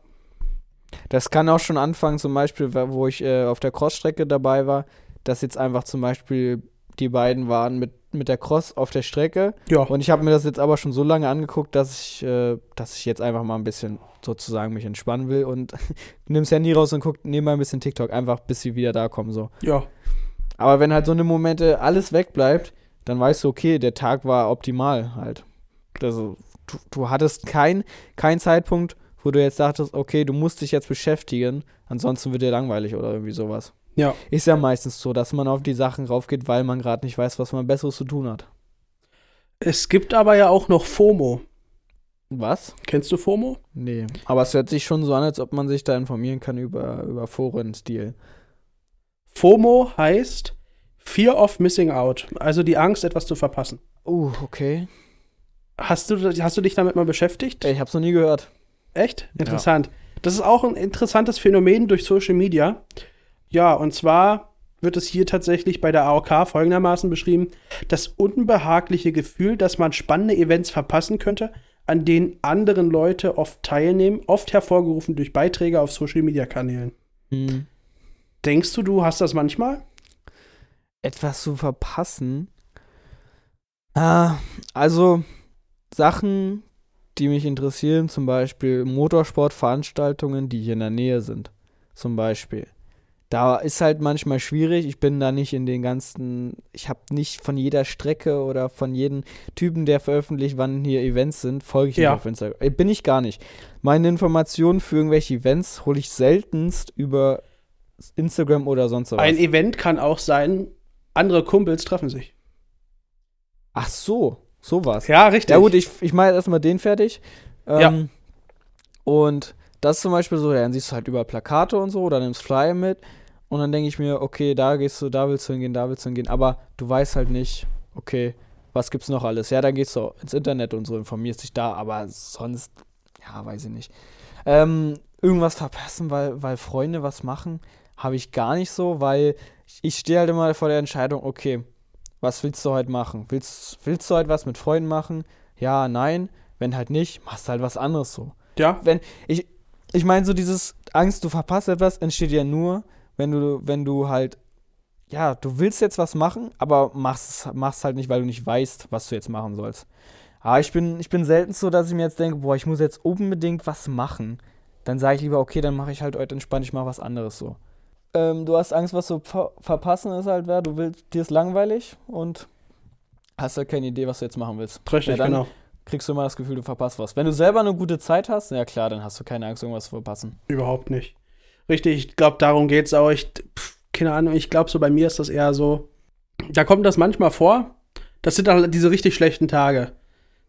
Das kann auch schon anfangen, zum Beispiel, wo ich äh, auf der Crossstrecke dabei war, dass jetzt einfach zum Beispiel die beiden waren mit, mit der Cross auf der Strecke. ja. Und ich habe mir das jetzt aber schon so lange angeguckt, dass ich, äh, dass ich jetzt einfach mal ein bisschen sozusagen mich entspannen will und nimm das Handy raus und guck nebenbei ein bisschen TikTok, einfach bis sie wieder da kommen. So. ja. Aber wenn halt so eine Momente alles wegbleibt, dann weißt du, okay, der Tag war optimal halt. Also, du, du hattest keinen kein Zeitpunkt, wo du jetzt dachtest, okay, du musst dich jetzt beschäftigen, ansonsten wird dir langweilig oder irgendwie sowas. Ja. Ist ja meistens so, dass man auf die Sachen raufgeht, weil man gerade nicht weiß, was man Besseres zu tun hat. Es gibt aber ja auch noch FOMO. Was? Kennst du FOMO? Nee. Aber es hört sich schon so an, als ob man sich da informieren kann über, über Foren-Stil. FOMO heißt Fear of Missing Out, also die Angst, etwas zu verpassen. Uh, okay. Hast du, hast du dich damit mal beschäftigt? Ich hab's noch nie gehört. Echt? Interessant. Das ist auch ein interessantes Phänomen durch Social Media. Ja, und zwar wird es hier tatsächlich bei der AOK folgendermaßen beschrieben: Das unbehagliche Gefühl, dass man spannende Events verpassen könnte, an denen anderen Leute oft teilnehmen, oft hervorgerufen durch Beiträge auf Social Media Kanälen. Hm. Denkst du, du hast das manchmal? etwas zu verpassen. Ah, also Sachen, die mich interessieren, zum Beispiel Motorsportveranstaltungen, die hier in der Nähe sind. Zum Beispiel. Da ist halt manchmal schwierig. Ich bin da nicht in den ganzen. Ich habe nicht von jeder Strecke oder von jedem Typen, der veröffentlicht, wann hier Events sind, folge ich Ja. nicht auf Instagram. Äh, Bin ich gar nicht. Meine Informationen für irgendwelche Events hole ich seltenst über Instagram oder sonst was. Ein Event kann auch sein, andere Kumpels treffen sich. Ach so, sowas. Ja, richtig. Ja gut, ich, ich mache erstmal den fertig. Ähm, Ja. Und das ist zum Beispiel so, ja, dann siehst du halt über Plakate und so, oder nimmst Flyer mit und dann denke ich mir, okay, da gehst du, da willst du hingehen, da willst du hingehen, aber du weißt halt nicht, okay, was gibt's noch alles? Ja, dann gehst du ins Internet und so, informierst dich da, aber sonst, ja, weiß ich nicht. Ähm, irgendwas verpassen, weil, weil Freunde was machen, habe ich gar nicht so, weil ich, ich stehe halt immer vor der Entscheidung, okay, was willst du heute machen? Willst, willst du heute was mit Freunden machen? Ja, nein. Wenn halt nicht, machst du halt was anderes so. ja, Wenn, ich, ich meine, so dieses Angst, du verpasst etwas, entsteht ja nur, wenn du, wenn du halt, ja, du willst jetzt was machen, aber machst es machst halt nicht, weil du nicht weißt, was du jetzt machen sollst. Aber ich bin, ich bin selten so, dass ich mir jetzt denke, boah, ich muss jetzt unbedingt was machen. Dann sage ich lieber, okay, dann mache ich halt heute entspannt, ich mache was anderes so. Ähm, du hast Angst, was zu ver verpassen ist halt, wer du willst, dir ist langweilig und hast halt keine Idee, was du jetzt machen willst. Richtig, Ja, dann- genau. Kriegst du immer das Gefühl, du verpasst was. Wenn du selber eine gute Zeit hast, ja klar, dann hast du keine Angst, irgendwas zu verpassen. Überhaupt nicht. Richtig, ich glaube, darum geht's auch. Ich, pf, keine Ahnung, ich glaube, so bei mir ist das eher so. Da kommt das manchmal vor. Das sind dann diese richtig schlechten Tage.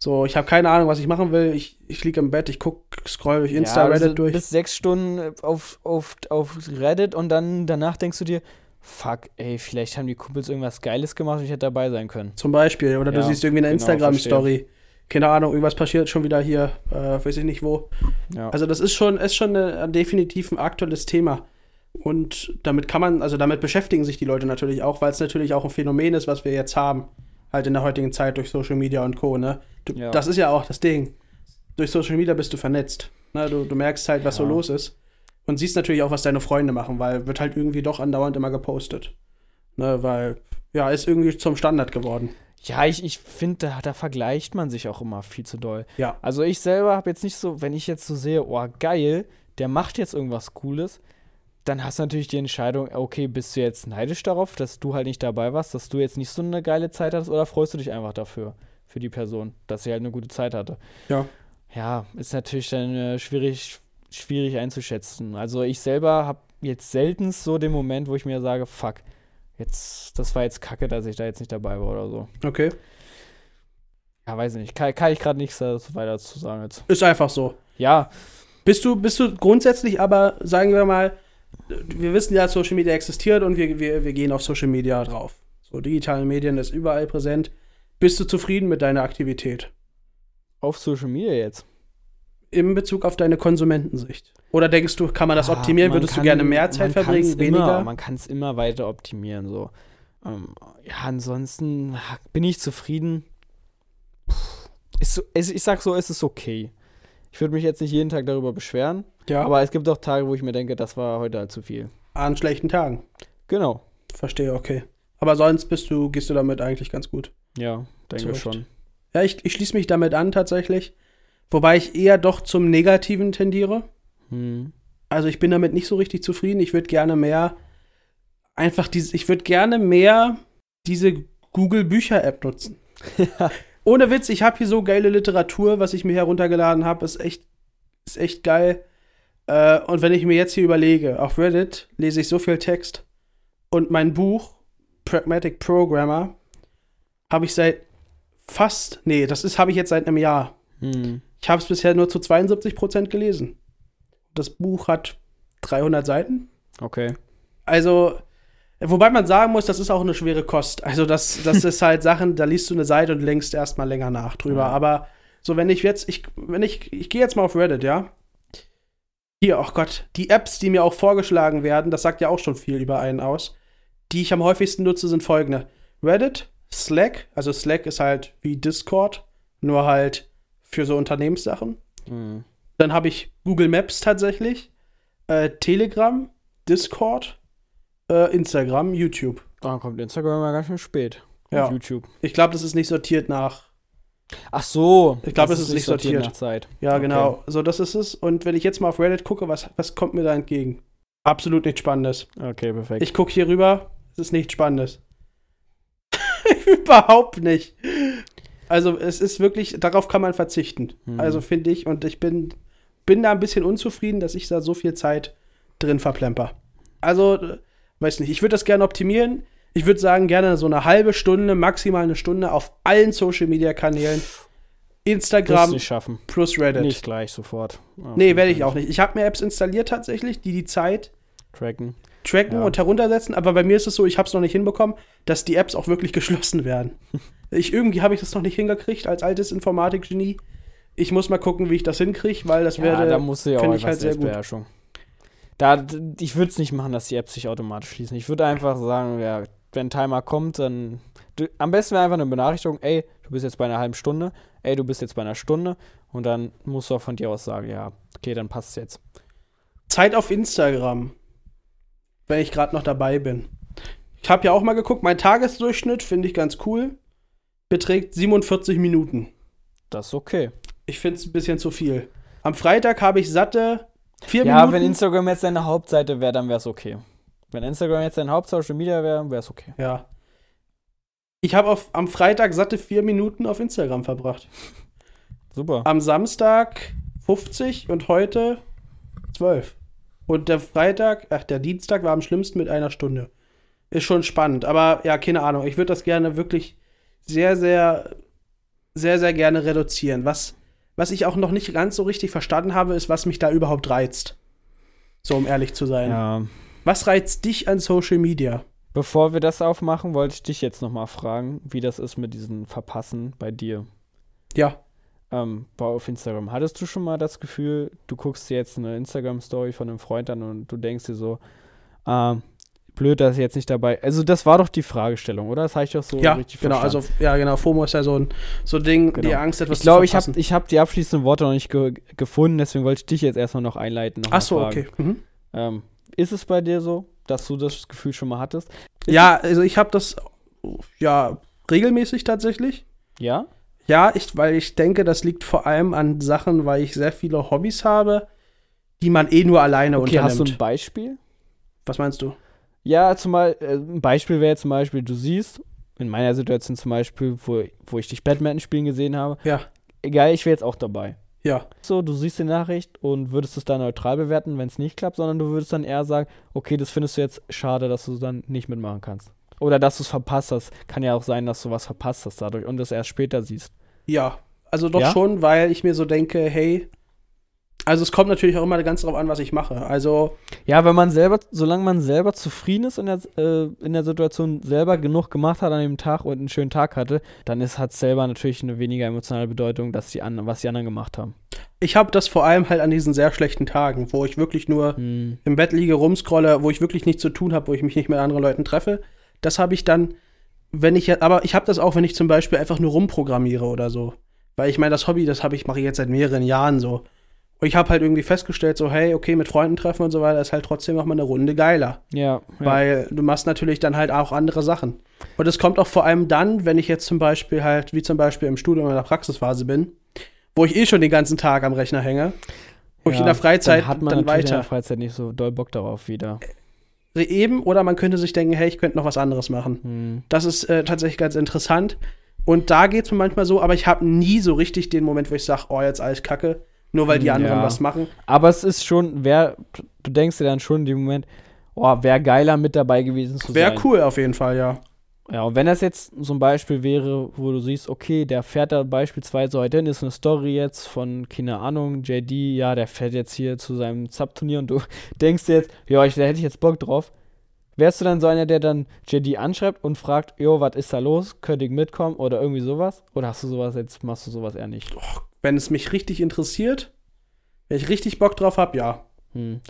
So, ich habe keine Ahnung, was ich machen will. Ich, ich liege im Bett, ich guck, scroll durch Insta, ja, Reddit also durch. Bis sechs Stunden auf, auf, auf Reddit und dann danach denkst du dir, fuck, ey, vielleicht haben die Kumpels irgendwas Geiles gemacht und ich hätte dabei sein können. Zum Beispiel. Oder du Ja, siehst irgendwie eine genau, Instagram-Story. Keine Ahnung, irgendwas passiert schon wieder hier, äh, weiß ich nicht wo. Ja. Also das ist schon, ist schon eine, definitiv ein aktuelles Thema. Und damit kann man, also damit beschäftigen sich die Leute natürlich auch, weil es natürlich auch ein Phänomen ist, was wir jetzt haben. Halt in der heutigen Zeit durch Social Media und Co. Ne? Du, Ja. Das ist ja auch das Ding. Durch Social Media bist du vernetzt. Ne? Du, du merkst halt, was so Ja. los ist. Und siehst natürlich auch, was deine Freunde machen, weil wird halt irgendwie doch andauernd immer gepostet. Ne? Weil, ja, ist irgendwie zum Standard geworden. Ja, ich, ich finde, da, da vergleicht man sich auch immer viel zu doll. Ja. Also ich selber habe jetzt nicht so, wenn ich jetzt so sehe, oh geil, der macht jetzt irgendwas Cooles, dann hast du natürlich die Entscheidung, okay, bist du jetzt neidisch darauf, dass du halt nicht dabei warst, dass du jetzt nicht so eine geile Zeit hattest oder freust du dich einfach dafür, für die Person, dass sie halt eine gute Zeit hatte? Ja. Ja, ist natürlich dann äh, schwierig, schwierig einzuschätzen. Also ich selber habe jetzt selten so den Moment, wo ich mir sage, fuck, jetzt, das war jetzt kacke, dass ich da jetzt nicht dabei war oder so. Okay. Ja, weiß ich nicht. Kann, kann ich gerade nichts weiter zu sagen jetzt. Ist einfach so. Ja, Bist du, bist du grundsätzlich aber, sagen wir mal, wir wissen ja, Social Media existiert und wir, wir, wir gehen auf Social Media drauf. So, digitale Medien ist überall präsent. Bist du zufrieden mit deiner Aktivität? auf Social Media jetzt. In Bezug auf deine Konsumentensicht? Oder denkst du, kann man das Ah, optimieren? man Würdest kann- du gerne mehr Zeit verbringen, weniger? Immer, man kann es immer weiter optimieren. So. Ähm, ja, ansonsten ha, bin ich zufrieden. Ist so, es, ich sag so, es ist okay. Ich würde mich jetzt nicht jeden Tag darüber beschweren, ja, aber es gibt auch Tage, wo ich mir denke, das war heute halt zu viel. an schlechten Tagen. Genau. Verstehe, okay. Aber sonst bist du, gehst du damit eigentlich ganz gut. Ja, denke Zurecht. schon. Ja, ich, ich schließe mich damit an tatsächlich. Wobei ich eher doch zum Negativen tendiere. Hm. Also ich bin damit nicht so richtig zufrieden. Ich würde gerne mehr einfach diese, ich würde gerne mehr diese Google Bücher App nutzen. Ohne Witz, ich habe hier so geile Literatur, was ich mir heruntergeladen habe, ist echt, ist echt geil. Äh, und wenn ich mir jetzt hier überlege, auf Reddit lese ich so viel Text und mein Buch Pragmatic Programmer habe ich seit fast, nee, das ist habe ich jetzt seit einem Jahr. Hm. Ich habe es bisher nur zu 72 Prozent gelesen. Das Buch hat 300 Seiten. Okay. Also, wobei man sagen muss, das ist auch eine schwere Kost. Also, das, das ist halt Sachen, da liest du eine Seite und lenkst erstmal länger nach drüber. Ja. Aber so, wenn ich jetzt, ich, wenn ich, ich gehe jetzt mal auf Reddit, ja. Hier, oh Gott, die Apps, die mir auch vorgeschlagen werden, das sagt ja auch schon viel über einen aus. Die ich am häufigsten nutze, sind folgende: Reddit, Slack, also Slack ist halt wie Discord, nur halt für so Unternehmenssachen. Hm. Dann habe ich Google Maps tatsächlich, äh, Telegram, Discord, äh, Instagram, YouTube. Dann kommt Instagram mal ganz schön spät. Ja. Auf YouTube. Ich glaube, das ist nicht sortiert nach. Ach so. Ich glaub, das es ist nicht sortiert. nach Zeit. Ja, Okay. genau. So, das ist es. Und wenn ich jetzt mal auf Reddit gucke, was, was kommt mir da entgegen? Absolut nichts Spannendes. Okay, perfekt. Ich gucke hier rüber, es ist nichts Spannendes. Überhaupt nicht. Also, es ist wirklich, darauf kann man verzichten. Mhm. Also, finde ich. Und ich bin, bin da ein bisschen unzufrieden, dass ich da so viel Zeit drin verplemper. Also, äh, weiß nicht, ich würde das gerne optimieren. Ich würde sagen, gerne so eine halbe Stunde, maximal eine Stunde auf allen Social Media Kanälen. Wirst Instagram nicht schaffen. plus Reddit. Nicht gleich sofort. Auf Nee, jeden werde ich auch nicht. Ich habe mir Apps installiert tatsächlich, die die Zeit Tracken. tracken Ja. und heruntersetzen, aber bei mir ist es so, ich habe es noch nicht hinbekommen, dass die Apps auch wirklich geschlossen werden. Ich irgendwie habe ich das noch nicht hingekriegt als altes Informatikgenie. Ich muss mal gucken, wie ich das hinkriege, weil das Ja, wäre da musst du ja auch ich halt sehr gut. Selbstbeherrschung. Da, ich würde es nicht machen, dass die Apps sich automatisch schließen. Ich würde einfach sagen, ja, wenn ein Timer kommt, dann. Du, am besten wäre einfach eine Benachrichtigung, ey, du bist jetzt bei einer halben Stunde, ey, du bist jetzt bei einer Stunde und dann musst du auch von dir aus sagen, ja, okay, dann passt jetzt. Zeit auf Instagram, wenn ich gerade noch dabei bin. Ich habe ja auch mal geguckt, mein Tagesdurchschnitt finde ich ganz cool, beträgt 47 Minuten. Das ist okay. Ich finde es ein bisschen zu viel. Am Freitag habe ich satte vier ja, Minuten. wenn Instagram jetzt deine Hauptseite wäre, dann wäre es okay. Wenn Instagram jetzt deine Hauptsocial Media wäre, wäre es okay. ja. Ich habe am Freitag satte vier Minuten auf Instagram verbracht. Super. Am Samstag 50 und heute 12. Und der Freitag, ach, der Dienstag war am schlimmsten mit einer Stunde. Ist schon spannend, aber ja, keine Ahnung. Ich würde das gerne wirklich sehr, sehr, sehr, sehr gerne reduzieren. Was, was ich auch noch nicht ganz so richtig verstanden habe, ist, was mich da überhaupt reizt. So, um ehrlich zu sein. Ja. Was reizt dich an Social Media? Bevor wir das aufmachen, wollte ich dich jetzt nochmal fragen, wie das ist mit diesen Verpassen bei dir. Ja. Ähm, auf Instagram. Hattest du schon mal das Gefühl, du guckst dir jetzt eine Instagram-Story von einem Freund an und du denkst dir so, ähm, blöd, dass ich jetzt nicht dabei. Also, das war doch die Fragestellung, oder? Das habe ich doch so ja, richtig genau. verstanden. Also, ja, genau. FOMO ist ja so ein so Ding, die Genau. Angst, etwas ich glaube, zu ich habe verpassen. ich hab die abschließenden Worte noch nicht ge gefunden, deswegen wollte ich dich jetzt erstmal noch einleiten. noch Ach so, fragen. okay. Mhm. Ähm, ist es bei dir so, dass du das Gefühl schon mal hattest? Ist Ja, also ich habe das ja regelmäßig tatsächlich. Ja? Ja, ich, weil ich denke, das liegt vor allem an Sachen, weil ich sehr viele Hobbys habe, die man eh nur alleine Okay, hast du unternimmt. ein Beispiel? Was meinst du? Ja, zumal, äh, ein Beispiel wäre zum Beispiel, du siehst, in meiner Situation zum Beispiel, wo, wo ich dich Badminton spielen gesehen habe, Ja, egal, ich wäre jetzt auch dabei. ja. So, du siehst die Nachricht und würdest es dann neutral bewerten, wenn es nicht klappt, sondern du würdest dann eher sagen, okay, das findest du jetzt schade, dass du dann nicht mitmachen kannst. Oder dass du es verpasst hast. Kann ja auch sein, dass du was verpasst hast dadurch und das erst später siehst. Ja, also doch Ja? schon, weil ich mir so denke, hey, also es kommt natürlich auch immer ganz drauf an, was ich mache. Also, Ja, wenn man selber, solange man selber zufrieden ist in der, äh, in der Situation, selber genug gemacht hat an dem Tag und einen schönen Tag hatte, dann hat es selber natürlich eine weniger emotionale Bedeutung, dass die an, was die anderen gemacht haben. ich habe das vor allem halt an diesen sehr schlechten Tagen, wo ich wirklich nur Hm. im Bett liege, rumscrolle, wo ich wirklich nichts zu tun habe, wo ich mich nicht mit anderen Leuten treffe. Das habe ich dann, wenn ich, aber ich habe das auch, wenn ich zum Beispiel einfach nur rumprogrammiere oder so. Weil ich meine, das Hobby, das habe ich, mache ich jetzt seit mehreren Jahren so. Und ich habe halt irgendwie festgestellt, so, hey, okay, mit Freunden treffen und so weiter ist halt trotzdem noch mal eine Runde geiler. Ja, ja. Weil du machst natürlich dann halt auch andere Sachen. Und es kommt auch vor allem dann, wenn ich jetzt zum Beispiel halt, wie zum Beispiel im Studium in der Praxisphase bin, wo ich eh schon den ganzen Tag am Rechner hänge, wo ich Ja, in der Freizeit dann hat man dann natürlich in weiter. der Freizeit nicht so doll Bock darauf wieder. Eben, oder man könnte sich denken, hey, ich könnte noch was anderes machen. Hm. Das ist äh, tatsächlich ganz interessant. Und da geht es mir manchmal so, aber ich habe nie so richtig den Moment, wo ich sage, oh, jetzt alles kacke, nur weil die anderen ja. was machen. Aber es ist schon, wer, du denkst dir dann schon in dem Moment, oh, wäre geiler mit dabei gewesen zu Wäre sein. cool auf jeden Fall, ja. Ja, und wenn das jetzt so ein Beispiel wäre, wo du siehst, okay, der fährt da beispielsweise heute hin, ist eine Story jetzt von, keine Ahnung, JD, ja, der fährt jetzt hier zu seinem Sub-Turnier und du denkst dir jetzt, ja, ich, da hätte ich jetzt Bock drauf. Wärst du dann so einer, der dann JD anschreibt und fragt, jo, was ist da los? Könnte ich mitkommen oder irgendwie sowas? Oder hast du sowas jetzt, machst du sowas eher nicht? Wenn es mich richtig interessiert, wenn ich richtig Bock drauf habe, ja. Hm.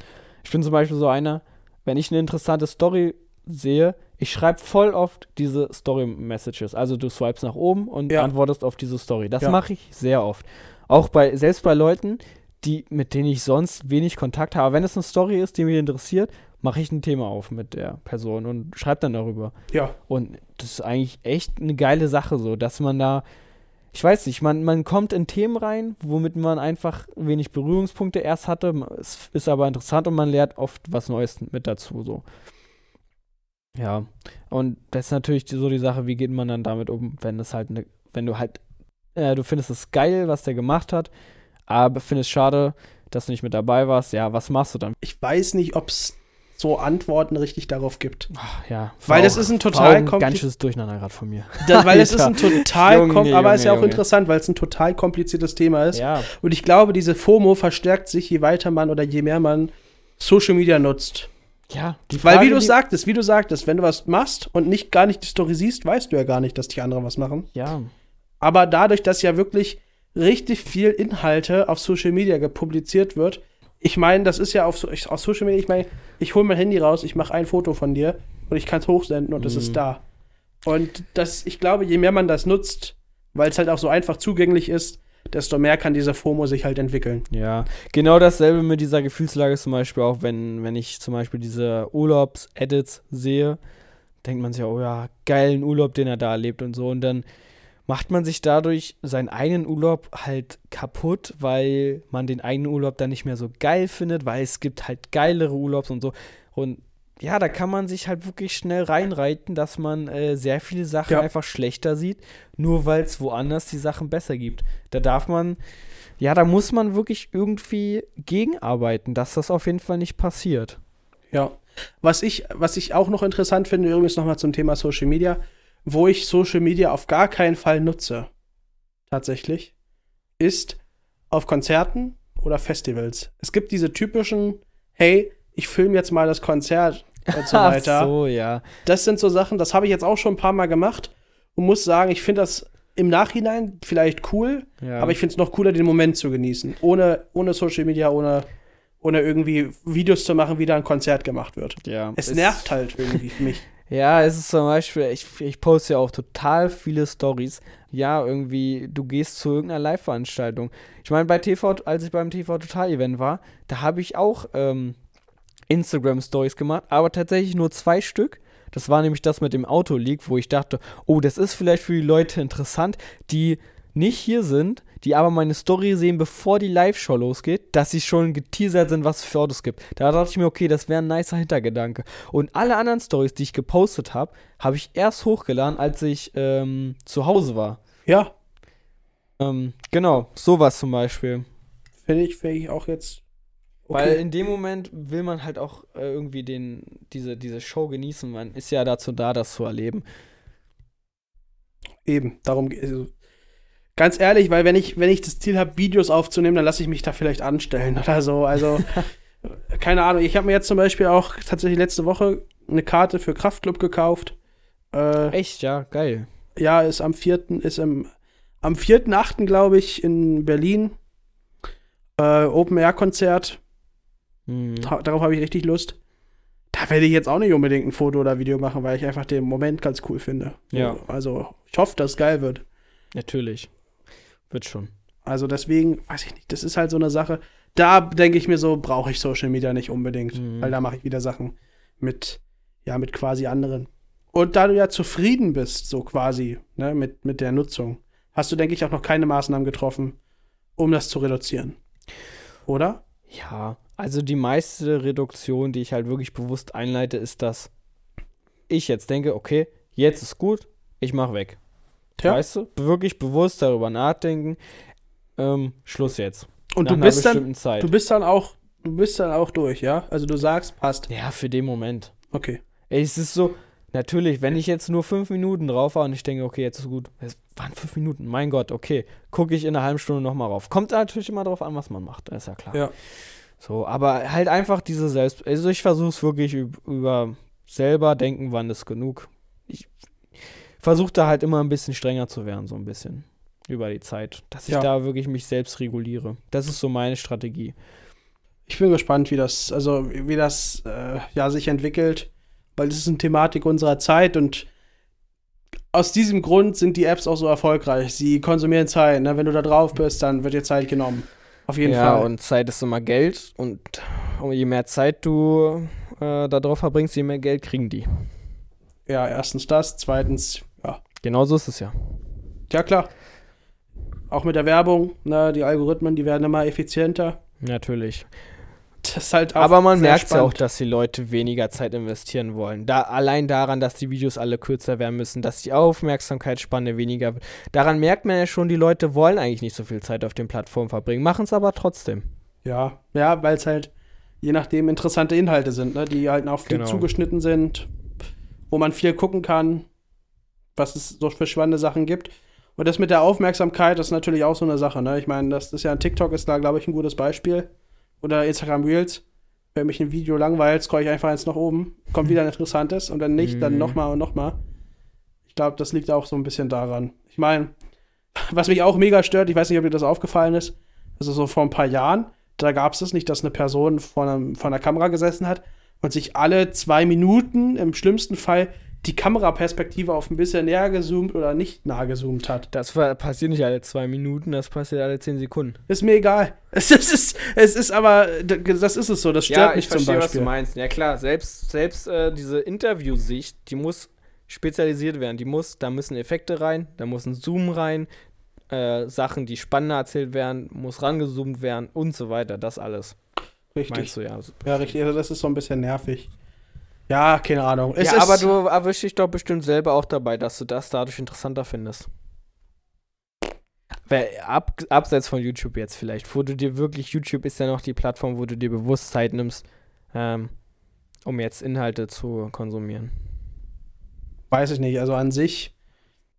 Ich bin zum Beispiel so einer, wenn ich eine interessante Story sehe, ich schreibe voll oft diese Story-Messages. Also du swipes nach oben und Ja. antwortest auf diese Story. Das Ja. mache ich sehr oft. Auch bei, selbst bei Leuten, die, mit denen ich sonst wenig Kontakt habe. Wenn es eine Story ist, die mich interessiert, mache ich ein Thema auf mit der Person und schreibe dann darüber. Ja. Und das ist eigentlich echt eine geile Sache, so, dass man da, ich weiß nicht, man, man kommt in Themen rein, womit man einfach wenig Berührungspunkte erst hatte. Es ist aber interessant und man lernt oft was Neues mit dazu, so. Ja. Und das ist natürlich so die Sache, wie geht man dann damit um, wenn es halt eine, wenn du halt, äh, du findest es geil, was der gemacht hat, aber findest schade, dass du nicht mit dabei warst. Ja, was machst du dann? Ich weiß nicht, ob es so Antworten richtig darauf gibt. Ach, ja. Weil das ist ein total ein kompli- ganz schönes Durcheinander gerade von mir. Das, weil es ist ein total, Junge, kom aber ist ja auch Junge, Junge. interessant, weil es ein total kompliziertes Thema ist. Ja, Und ich glaube, diese FOMO verstärkt sich, je weiter man oder je mehr man Social Media nutzt. ja. Die Weil, wie Frage, du sagtest, wie du sagtest, wenn du was machst und nicht gar nicht die Story siehst, weißt du ja gar nicht, dass die anderen was machen. Ja, Aber dadurch, dass ja wirklich richtig viel Inhalte auf Social Media gepubliziert wird, ich meine, das ist ja auf, so- ich, auf Social Media, ich meine, ich hole mein Handy raus, ich mache ein Foto von dir und ich kann es hochsenden und es Mhm. ist da. Und das, ich glaube, je mehr man das nutzt, weil es halt auch so einfach zugänglich ist, desto mehr kann diese FOMO sich halt entwickeln. ja. Genau dasselbe mit dieser Gefühlslage zum Beispiel auch, wenn, wenn ich zum Beispiel diese Urlaubs-Edits sehe, denkt man sich, oh ja, geilen Urlaub, den er da erlebt und so. Und dann macht man sich dadurch seinen eigenen Urlaub halt kaputt, weil man den eigenen Urlaub dann nicht mehr so geil findet, weil es gibt halt geilere Urlaubs und so. Und ja, da kann man sich halt wirklich schnell reinreiten, dass man äh, sehr viele Sachen Ja. einfach schlechter sieht, nur weil es woanders die Sachen besser gibt. Da darf man, ja, da muss man wirklich irgendwie gegenarbeiten, dass das auf jeden Fall nicht passiert. Ja. Was ich, was ich auch noch interessant finde, übrigens nochmal zum Thema Social Media, wo ich Social Media auf gar keinen Fall nutze, tatsächlich, ist auf Konzerten oder Festivals. Es gibt diese typischen, hey, ich filme jetzt mal das Konzert und so weiter. Ach so, ja. Das sind so Sachen, das habe ich jetzt auch schon ein paar Mal gemacht und muss sagen, ich finde das im Nachhinein vielleicht cool, ja. aber ich finde es noch cooler, den Moment zu genießen. Ohne, ohne Social Media, ohne, ohne irgendwie Videos zu machen, wie da ein Konzert gemacht wird. ja. Es nervt halt irgendwie mich. Ja, es ist zum Beispiel, ich, ich poste ja auch total viele Stories. Ja, irgendwie, du gehst zu irgendeiner Live-Veranstaltung. Ich meine, bei TV, als ich beim TV Total-Event war, da habe ich auch ähm, Instagram-Stories gemacht, aber tatsächlich nur zwei Stück. Das war nämlich das mit dem Autoleak, wo ich dachte, oh, das ist vielleicht für die Leute interessant, die nicht hier sind, die aber meine Story sehen, bevor die Live-Show losgeht, dass sie schon geteasert sind, was es für Autos gibt. Da dachte ich mir, okay, das wäre ein nicer Hintergedanke. Und alle anderen Stories, die ich gepostet habe, habe ich erst hochgeladen, als ich ähm, zu Hause war. Ja, Ähm, genau, sowas zum Beispiel. finde ich, finde ich auch jetzt. Weil in dem Moment will man halt auch äh, irgendwie den, diese, diese Show genießen. Man ist ja dazu da, das zu erleben. Eben, darum geht also, Ganz ehrlich, weil wenn ich, wenn ich das Ziel habe, Videos aufzunehmen, dann lasse ich mich da vielleicht anstellen oder so. Also, keine Ahnung. Ich habe mir jetzt zum Beispiel auch tatsächlich letzte Woche eine Karte für Kraftclub gekauft. Äh, Echt, ja, geil. ja, ist am 4., ist im, am 4.8., glaube ich, in Berlin. Äh, Open-Air-Konzert. Mhm. Da- Darauf habe ich richtig Lust. Da werde ich jetzt auch nicht unbedingt ein Foto oder Video machen, weil ich einfach den Moment ganz cool finde. Ja. Also, ich hoffe, dass es geil wird. Natürlich. Wird schon. Also deswegen, weiß ich nicht, das ist halt so eine Sache. Da denke ich mir so, brauche ich Social Media nicht unbedingt, Mhm. weil da mache ich wieder Sachen mit, ja, mit quasi anderen. Und da du ja zufrieden bist, so quasi, ne, mit, mit der Nutzung, hast du, denke ich, auch noch keine Maßnahmen getroffen, um das zu reduzieren. Oder? Ja, also die meiste Reduktion, die ich halt wirklich bewusst einleite, ist, dass ich jetzt denke, okay, jetzt ist gut, ich mach weg. Tja. Weißt du? Wirklich bewusst darüber nachdenken. Ähm, Schluss jetzt. Und Nach du bist dann, Zeit. du bist dann auch, du bist dann auch durch, ja? Also du sagst, passt. ja, für den Moment. Okay. Ey, es ist so, natürlich, wenn ich jetzt nur fünf Minuten drauf war und ich denke, okay, jetzt ist gut. Es waren fünf Minuten, mein Gott, okay. Gucke ich in einer halben Stunde nochmal rauf. Kommt natürlich immer drauf an, was man macht, ist ja klar. Ja. So, aber halt einfach diese Selbst. Also ich versuche es wirklich üb- über selber denken, wann ist genug. Ich versuche da halt immer ein bisschen strenger zu werden, so ein bisschen. Über die Zeit. Dass ich Ja. da wirklich mich selbst reguliere. Das ist so meine Strategie. Ich bin gespannt, wie das, also wie das äh, ja, sich entwickelt, weil das ist eine Thematik unserer Zeit und aus diesem Grund sind die Apps auch so erfolgreich. Sie konsumieren Zeit. Ne? Wenn du da drauf bist, dann wird dir Zeit genommen. Auf jeden ja, Fall. und Zeit ist immer Geld. Und je mehr Zeit du äh, da drauf verbringst, je mehr Geld kriegen die. ja, erstens das, zweitens, Genauso ist es ja. Ja, klar. Auch mit der Werbung, ne, die Algorithmen, die werden immer effizienter. Natürlich. Das ist halt Aber man merkt ja auch, dass die Leute weniger Zeit investieren wollen. Da, allein daran, dass die Videos alle kürzer werden müssen, dass die Aufmerksamkeitsspanne weniger wird. Daran merkt man ja schon, die Leute wollen eigentlich nicht so viel Zeit auf den Plattformen verbringen, machen es aber trotzdem. Ja, ja, weil es halt je nachdem interessante Inhalte sind, ne, die halt auf Genau. die zugeschnitten sind, wo man viel gucken kann, was es so für spannende Sachen gibt. Und das mit der Aufmerksamkeit das ist natürlich auch so eine Sache, ne? Ich meine, das ist ja ein TikTok ist da, glaube ich, ein gutes Beispiel. Oder Instagram Reels. Wenn mich ein Video langweilt, scroll ich einfach eins nach oben, kommt wieder ein interessantes und dann nicht, dann Mhm. nochmal und nochmal. Ich glaube, das liegt auch so ein bisschen daran. Ich meine, was mich auch mega stört, ich weiß nicht, ob dir das aufgefallen ist, also so vor ein paar Jahren, da gab es es nicht, dass eine Person vor, einem, vor einer Kamera gesessen hat und sich alle zwei Minuten im schlimmsten Fall die Kameraperspektive auf ein bisschen näher gezoomt oder nicht nah gezoomt hat. Das passiert nicht alle zwei Minuten, das passiert alle zehn Sekunden. Ist mir egal. Es ist, es ist aber, das ist es so, das stört mich zum Beispiel. meinst. Ja klar, selbst, selbst äh, diese Interviewsicht, die muss spezialisiert werden. Die muss, da müssen Effekte rein, da muss ein Zoom rein, äh, Sachen, die spannender erzählt werden, muss rangezoomt werden und so weiter. Das alles. Richtig. Meinst du, ja. Ja, richtig. Also das ist so ein bisschen nervig. Ja, keine Ahnung. Es ja, aber du erwischst dich doch bestimmt selber auch dabei, dass du das dadurch interessanter findest. Weil ab, abseits von YouTube jetzt vielleicht, wo du dir wirklich, YouTube ist ja noch die Plattform, wo du dir bewusst Zeit nimmst, ähm, um jetzt Inhalte zu konsumieren. Weiß ich nicht. Also an sich,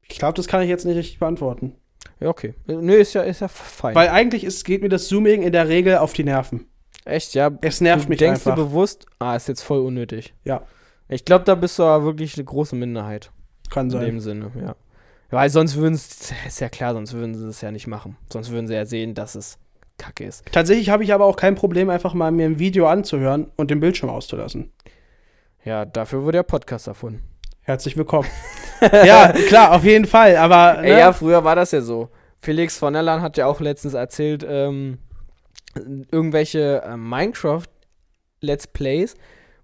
ich glaube, das kann ich jetzt nicht richtig beantworten. Ja, okay. Äh, Nö, ist ja, ist ja fein. Weil eigentlich ist, geht mir das Zooming in der Regel auf die Nerven. Echt, ja. Es nervt du mich denkst einfach. dir bewusst, ah, ist jetzt voll unnötig. Ja. Ich glaube, da bist du aber wirklich eine große Minderheit. Kann In sein. dem Sinne, ja. Weil sonst würden es, ist ja klar, sonst würden sie es ja nicht machen. Sonst würden sie ja sehen, dass es kacke ist. Tatsächlich habe ich aber auch kein Problem, einfach mal mir ein Video anzuhören und den Bildschirm auszulassen. Ja, dafür wurde der Podcast erfunden. Herzlich willkommen. ja, klar, auf jeden Fall. Aber ne? Ey, ja, früher war das ja so. Felix von der Lan hat ja auch letztens erzählt, ähm, irgendwelche äh, Minecraft-Let's Plays,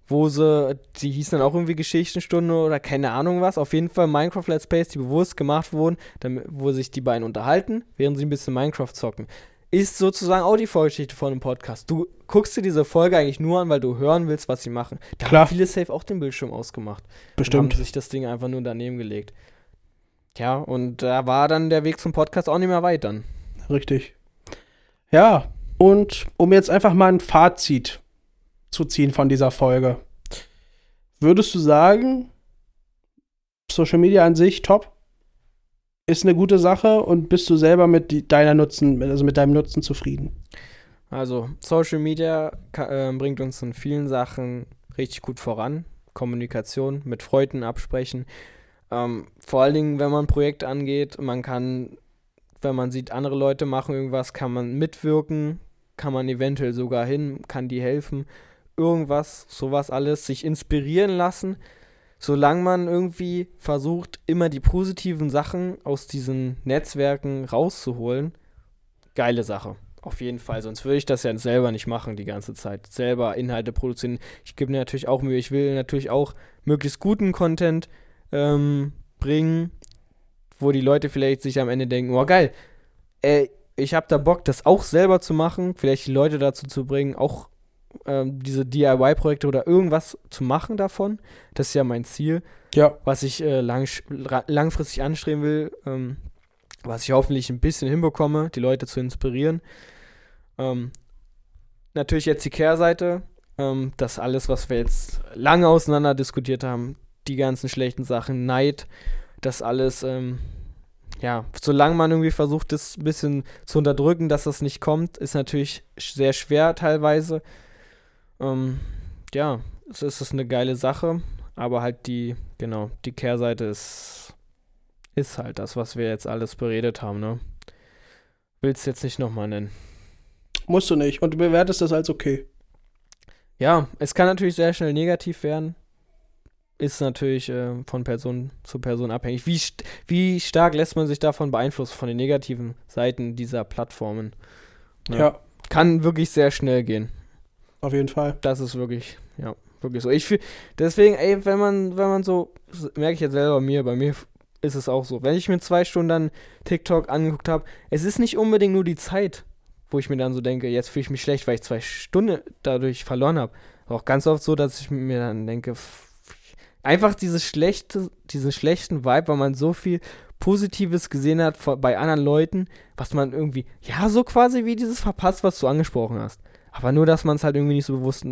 wo sie, die hießen dann auch irgendwie Geschichtenstunde oder keine Ahnung was. Auf jeden Fall Minecraft-Let's Plays, die bewusst gemacht wurden, damit, wo sich die beiden unterhalten, während sie ein bisschen Minecraft zocken. Ist sozusagen auch die Vorgeschichte von einem Podcast. Du guckst dir diese Folge eigentlich nur an, weil du hören willst, was sie machen. Da Klar. haben viele safe auch den Bildschirm ausgemacht. Und bestimmt. haben sich das Ding einfach nur daneben gelegt. Ja, und da war dann der Weg zum Podcast auch nicht mehr weit dann. Richtig. Ja, und um jetzt einfach mal ein Fazit zu ziehen von dieser Folge. Würdest du sagen, Social Media an sich top? Ist eine gute Sache und bist du selber mit deiner Nutzen, also mit deinem Nutzen zufrieden? Also, Social Media äh, bringt uns in vielen Sachen richtig gut voran. Kommunikation, mit Freunden absprechen. Ähm, vor allen Dingen, wenn man ein Projekt angeht, man kann, wenn man sieht, andere Leute machen irgendwas, kann man mitwirken, kann man eventuell sogar hin, kann die helfen. Irgendwas, sowas alles, sich inspirieren lassen. Solange man irgendwie versucht, immer die positiven Sachen aus diesen Netzwerken rauszuholen, geile Sache. Auf jeden Fall, sonst würde ich das ja selber nicht machen die ganze Zeit. Selber Inhalte produzieren. Ich gebe mir natürlich auch Mühe. Ich will natürlich auch möglichst guten Content ähm, bringen, wo die Leute vielleicht sich am Ende denken, oh geil, ey, ich habe da Bock, das auch selber zu machen, vielleicht die Leute dazu zu bringen, auch ähm, diese DIY-Projekte oder irgendwas zu machen davon. Das ist ja mein Ziel Ja, was ich äh, lang, langfristig anstreben will, ähm, was ich hoffentlich ein bisschen hinbekomme, die Leute zu inspirieren. Ähm, natürlich jetzt die Kehrseite, ähm, das alles, was wir jetzt lange auseinander diskutiert haben, die ganzen schlechten Sachen, Neid, das alles, ähm, ja, solange man irgendwie versucht, das ein bisschen zu unterdrücken, dass das nicht kommt, ist natürlich sehr schwer teilweise. Ähm, ja, es ist eine geile Sache, aber halt die, genau, die Kehrseite ist, ist halt das, was wir jetzt alles beredet haben, ne? Willst jetzt nicht nochmal nennen. musst du nicht. Und du bewertest das als okay. Ja, es kann natürlich sehr schnell negativ werden. Ist natürlich äh, von Person zu Person abhängig. Wie, st wie stark lässt man sich davon beeinflussen, von den negativen Seiten dieser Plattformen? Ja. Ja, Kann wirklich sehr schnell gehen. auf jeden Fall. Das ist wirklich, ja, wirklich so. Ich fühl, deswegen, ey, wenn man, wenn man so, merke ich jetzt selber bei mir, bei mir ist es auch so. Wenn ich mir zwei Stunden dann TikTok angeguckt habe, es ist nicht unbedingt nur die Zeit, wo ich mir dann so denke, jetzt fühle ich mich schlecht, weil ich zwei Stunden dadurch verloren habe. Auch ganz oft so, dass ich mir dann denke, einfach dieses schlechte, diesen schlechten Vibe, weil man so viel Positives gesehen hat vor- bei anderen Leuten, was man irgendwie, ja, so quasi wie dieses verpasst, was du angesprochen hast. Aber nur, dass man es halt irgendwie nicht so bewusst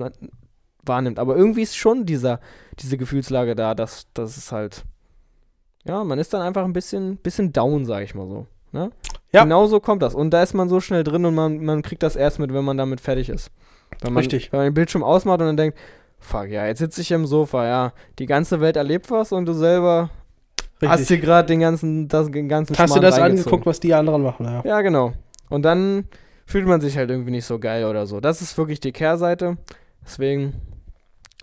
wahrnimmt. Aber irgendwie ist schon dieser, diese Gefühlslage da, dass, dass es halt, ja, man ist dann einfach ein bisschen, bisschen down, sag ich mal so. Ne? Ja. Genau so kommt das. Und da ist man so schnell drin und man, man kriegt das erst mit, wenn man damit fertig ist. Wenn man, Richtig. Wenn man den Bildschirm ausmacht und dann denkt, fuck, ja, jetzt sitze ich im Sofa, ja, die ganze Welt erlebt was und du selber hast Richtig. dir gerade den ganzen, das, den ganzen Hast du das angeguckt, was die anderen machen? Ja. Ja, genau. Und dann fühlt man sich halt irgendwie nicht so geil oder so. Das ist wirklich die Kehrseite. Deswegen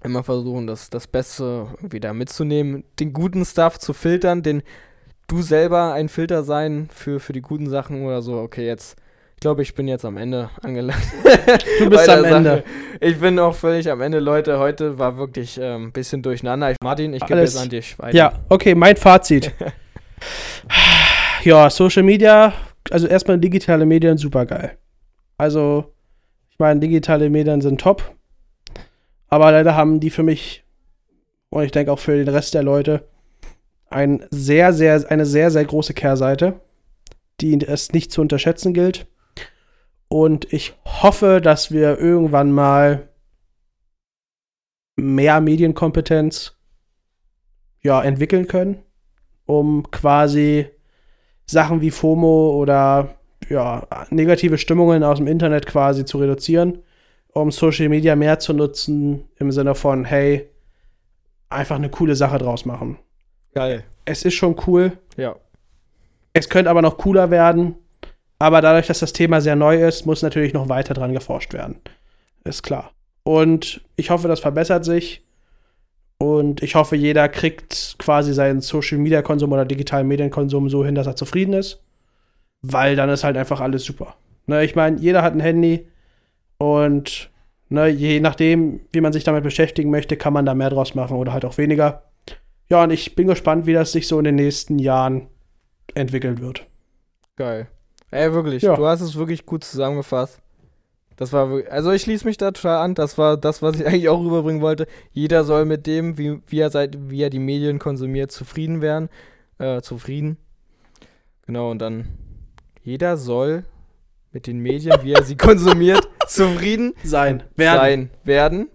immer versuchen, das, das Beste irgendwie da mitzunehmen, den guten Stuff zu filtern, den du selber ein Filter sein für, für die guten Sachen oder so. Okay, jetzt glaube, ich bin jetzt am Ende angelangt. Du bist am der Ende. Sache. Ich bin auch völlig am Ende, Leute. Heute war wirklich ähm, ein bisschen durcheinander. Ich, Martin, ich gebe jetzt an dich weiter. Ja, okay, mein Fazit. ja, Social Media, also erstmal digitale Medien, super geil. Also, ich meine, digitale Medien sind top. Aber leider haben die für mich und ich denke auch für den Rest der Leute ein sehr, sehr, eine sehr, sehr große Kehrseite, die es nicht zu unterschätzen gilt. Und ich hoffe, dass wir irgendwann mal mehr Medienkompetenz ja, entwickeln können, um quasi Sachen wie FOMO oder ja, negative Stimmungen aus dem Internet quasi zu reduzieren, um Social Media mehr zu nutzen im Sinne von, hey, einfach eine coole Sache draus machen. Geil. Es ist schon cool, Ja. es könnte aber noch cooler werden, aber dadurch, dass das Thema sehr neu ist, muss natürlich noch weiter dran geforscht werden. Ist klar. Und ich hoffe, das verbessert sich. Und ich hoffe, jeder kriegt quasi seinen Social Media Konsum oder digitalen Medienkonsum so hin, dass er zufrieden ist. Weil dann ist halt einfach alles super. Ne, ich meine, jeder hat ein Handy und ne, je nachdem, wie man sich damit beschäftigen möchte, kann man da mehr draus machen oder halt auch weniger. Ja, und ich bin gespannt, wie das sich so in den nächsten Jahren entwickeln wird. Geil. Ey, wirklich, Ja. du hast es wirklich gut zusammengefasst. Das war wirklich, also ich schließe mich da total an. Das war das, was ich eigentlich auch rüberbringen wollte. Jeder soll mit dem, wie, wie, er, seit, wie er die Medien konsumiert, zufrieden werden. Äh, zufrieden. Genau, und dann jeder soll mit den Medien, wie er sie konsumiert, zufrieden Sein. Werden. sein werden.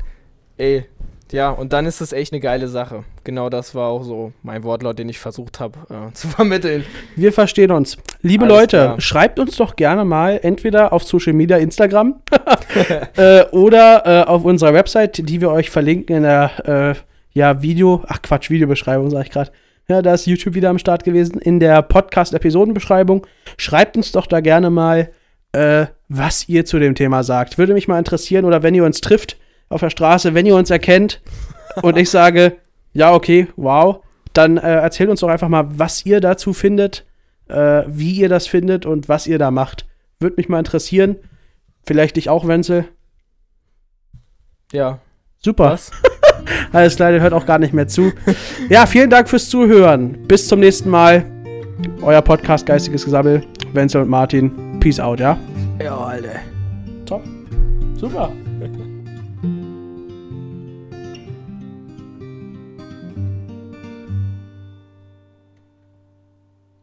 Ey, ja, und dann ist es echt eine geile Sache. Genau das war auch so mein Wortlaut, den ich versucht habe äh, zu vermitteln. Wir verstehen uns. Liebe Alles Leute, klar. schreibt uns doch gerne mal entweder auf Social Media, Instagram äh, oder äh, auf unserer Website, die wir euch verlinken in der äh, ja, Video, ach Quatsch, Videobeschreibung sage ich gerade. Ja, da ist YouTube wieder am Start gewesen. In der Podcast-Episodenbeschreibung. Schreibt uns doch da gerne mal, äh, was ihr zu dem Thema sagt. Würde mich mal interessieren. Oder wenn ihr uns trifft auf der Straße, wenn ihr uns erkennt und ich sage, ja, okay, wow, dann äh, erzählt uns doch einfach mal, was ihr dazu findet, äh, wie ihr das findet und was ihr da macht. Würde mich mal interessieren. Vielleicht dich auch, Wenzel. Ja, Super. was? Alles klar, ihr hört auch gar nicht mehr zu. Ja, vielen Dank fürs Zuhören. Bis zum nächsten Mal. Euer Podcast Geistiges Gesammel. Wenzel und Martin. Peace out, ja? Ja, Alter. Top. Super.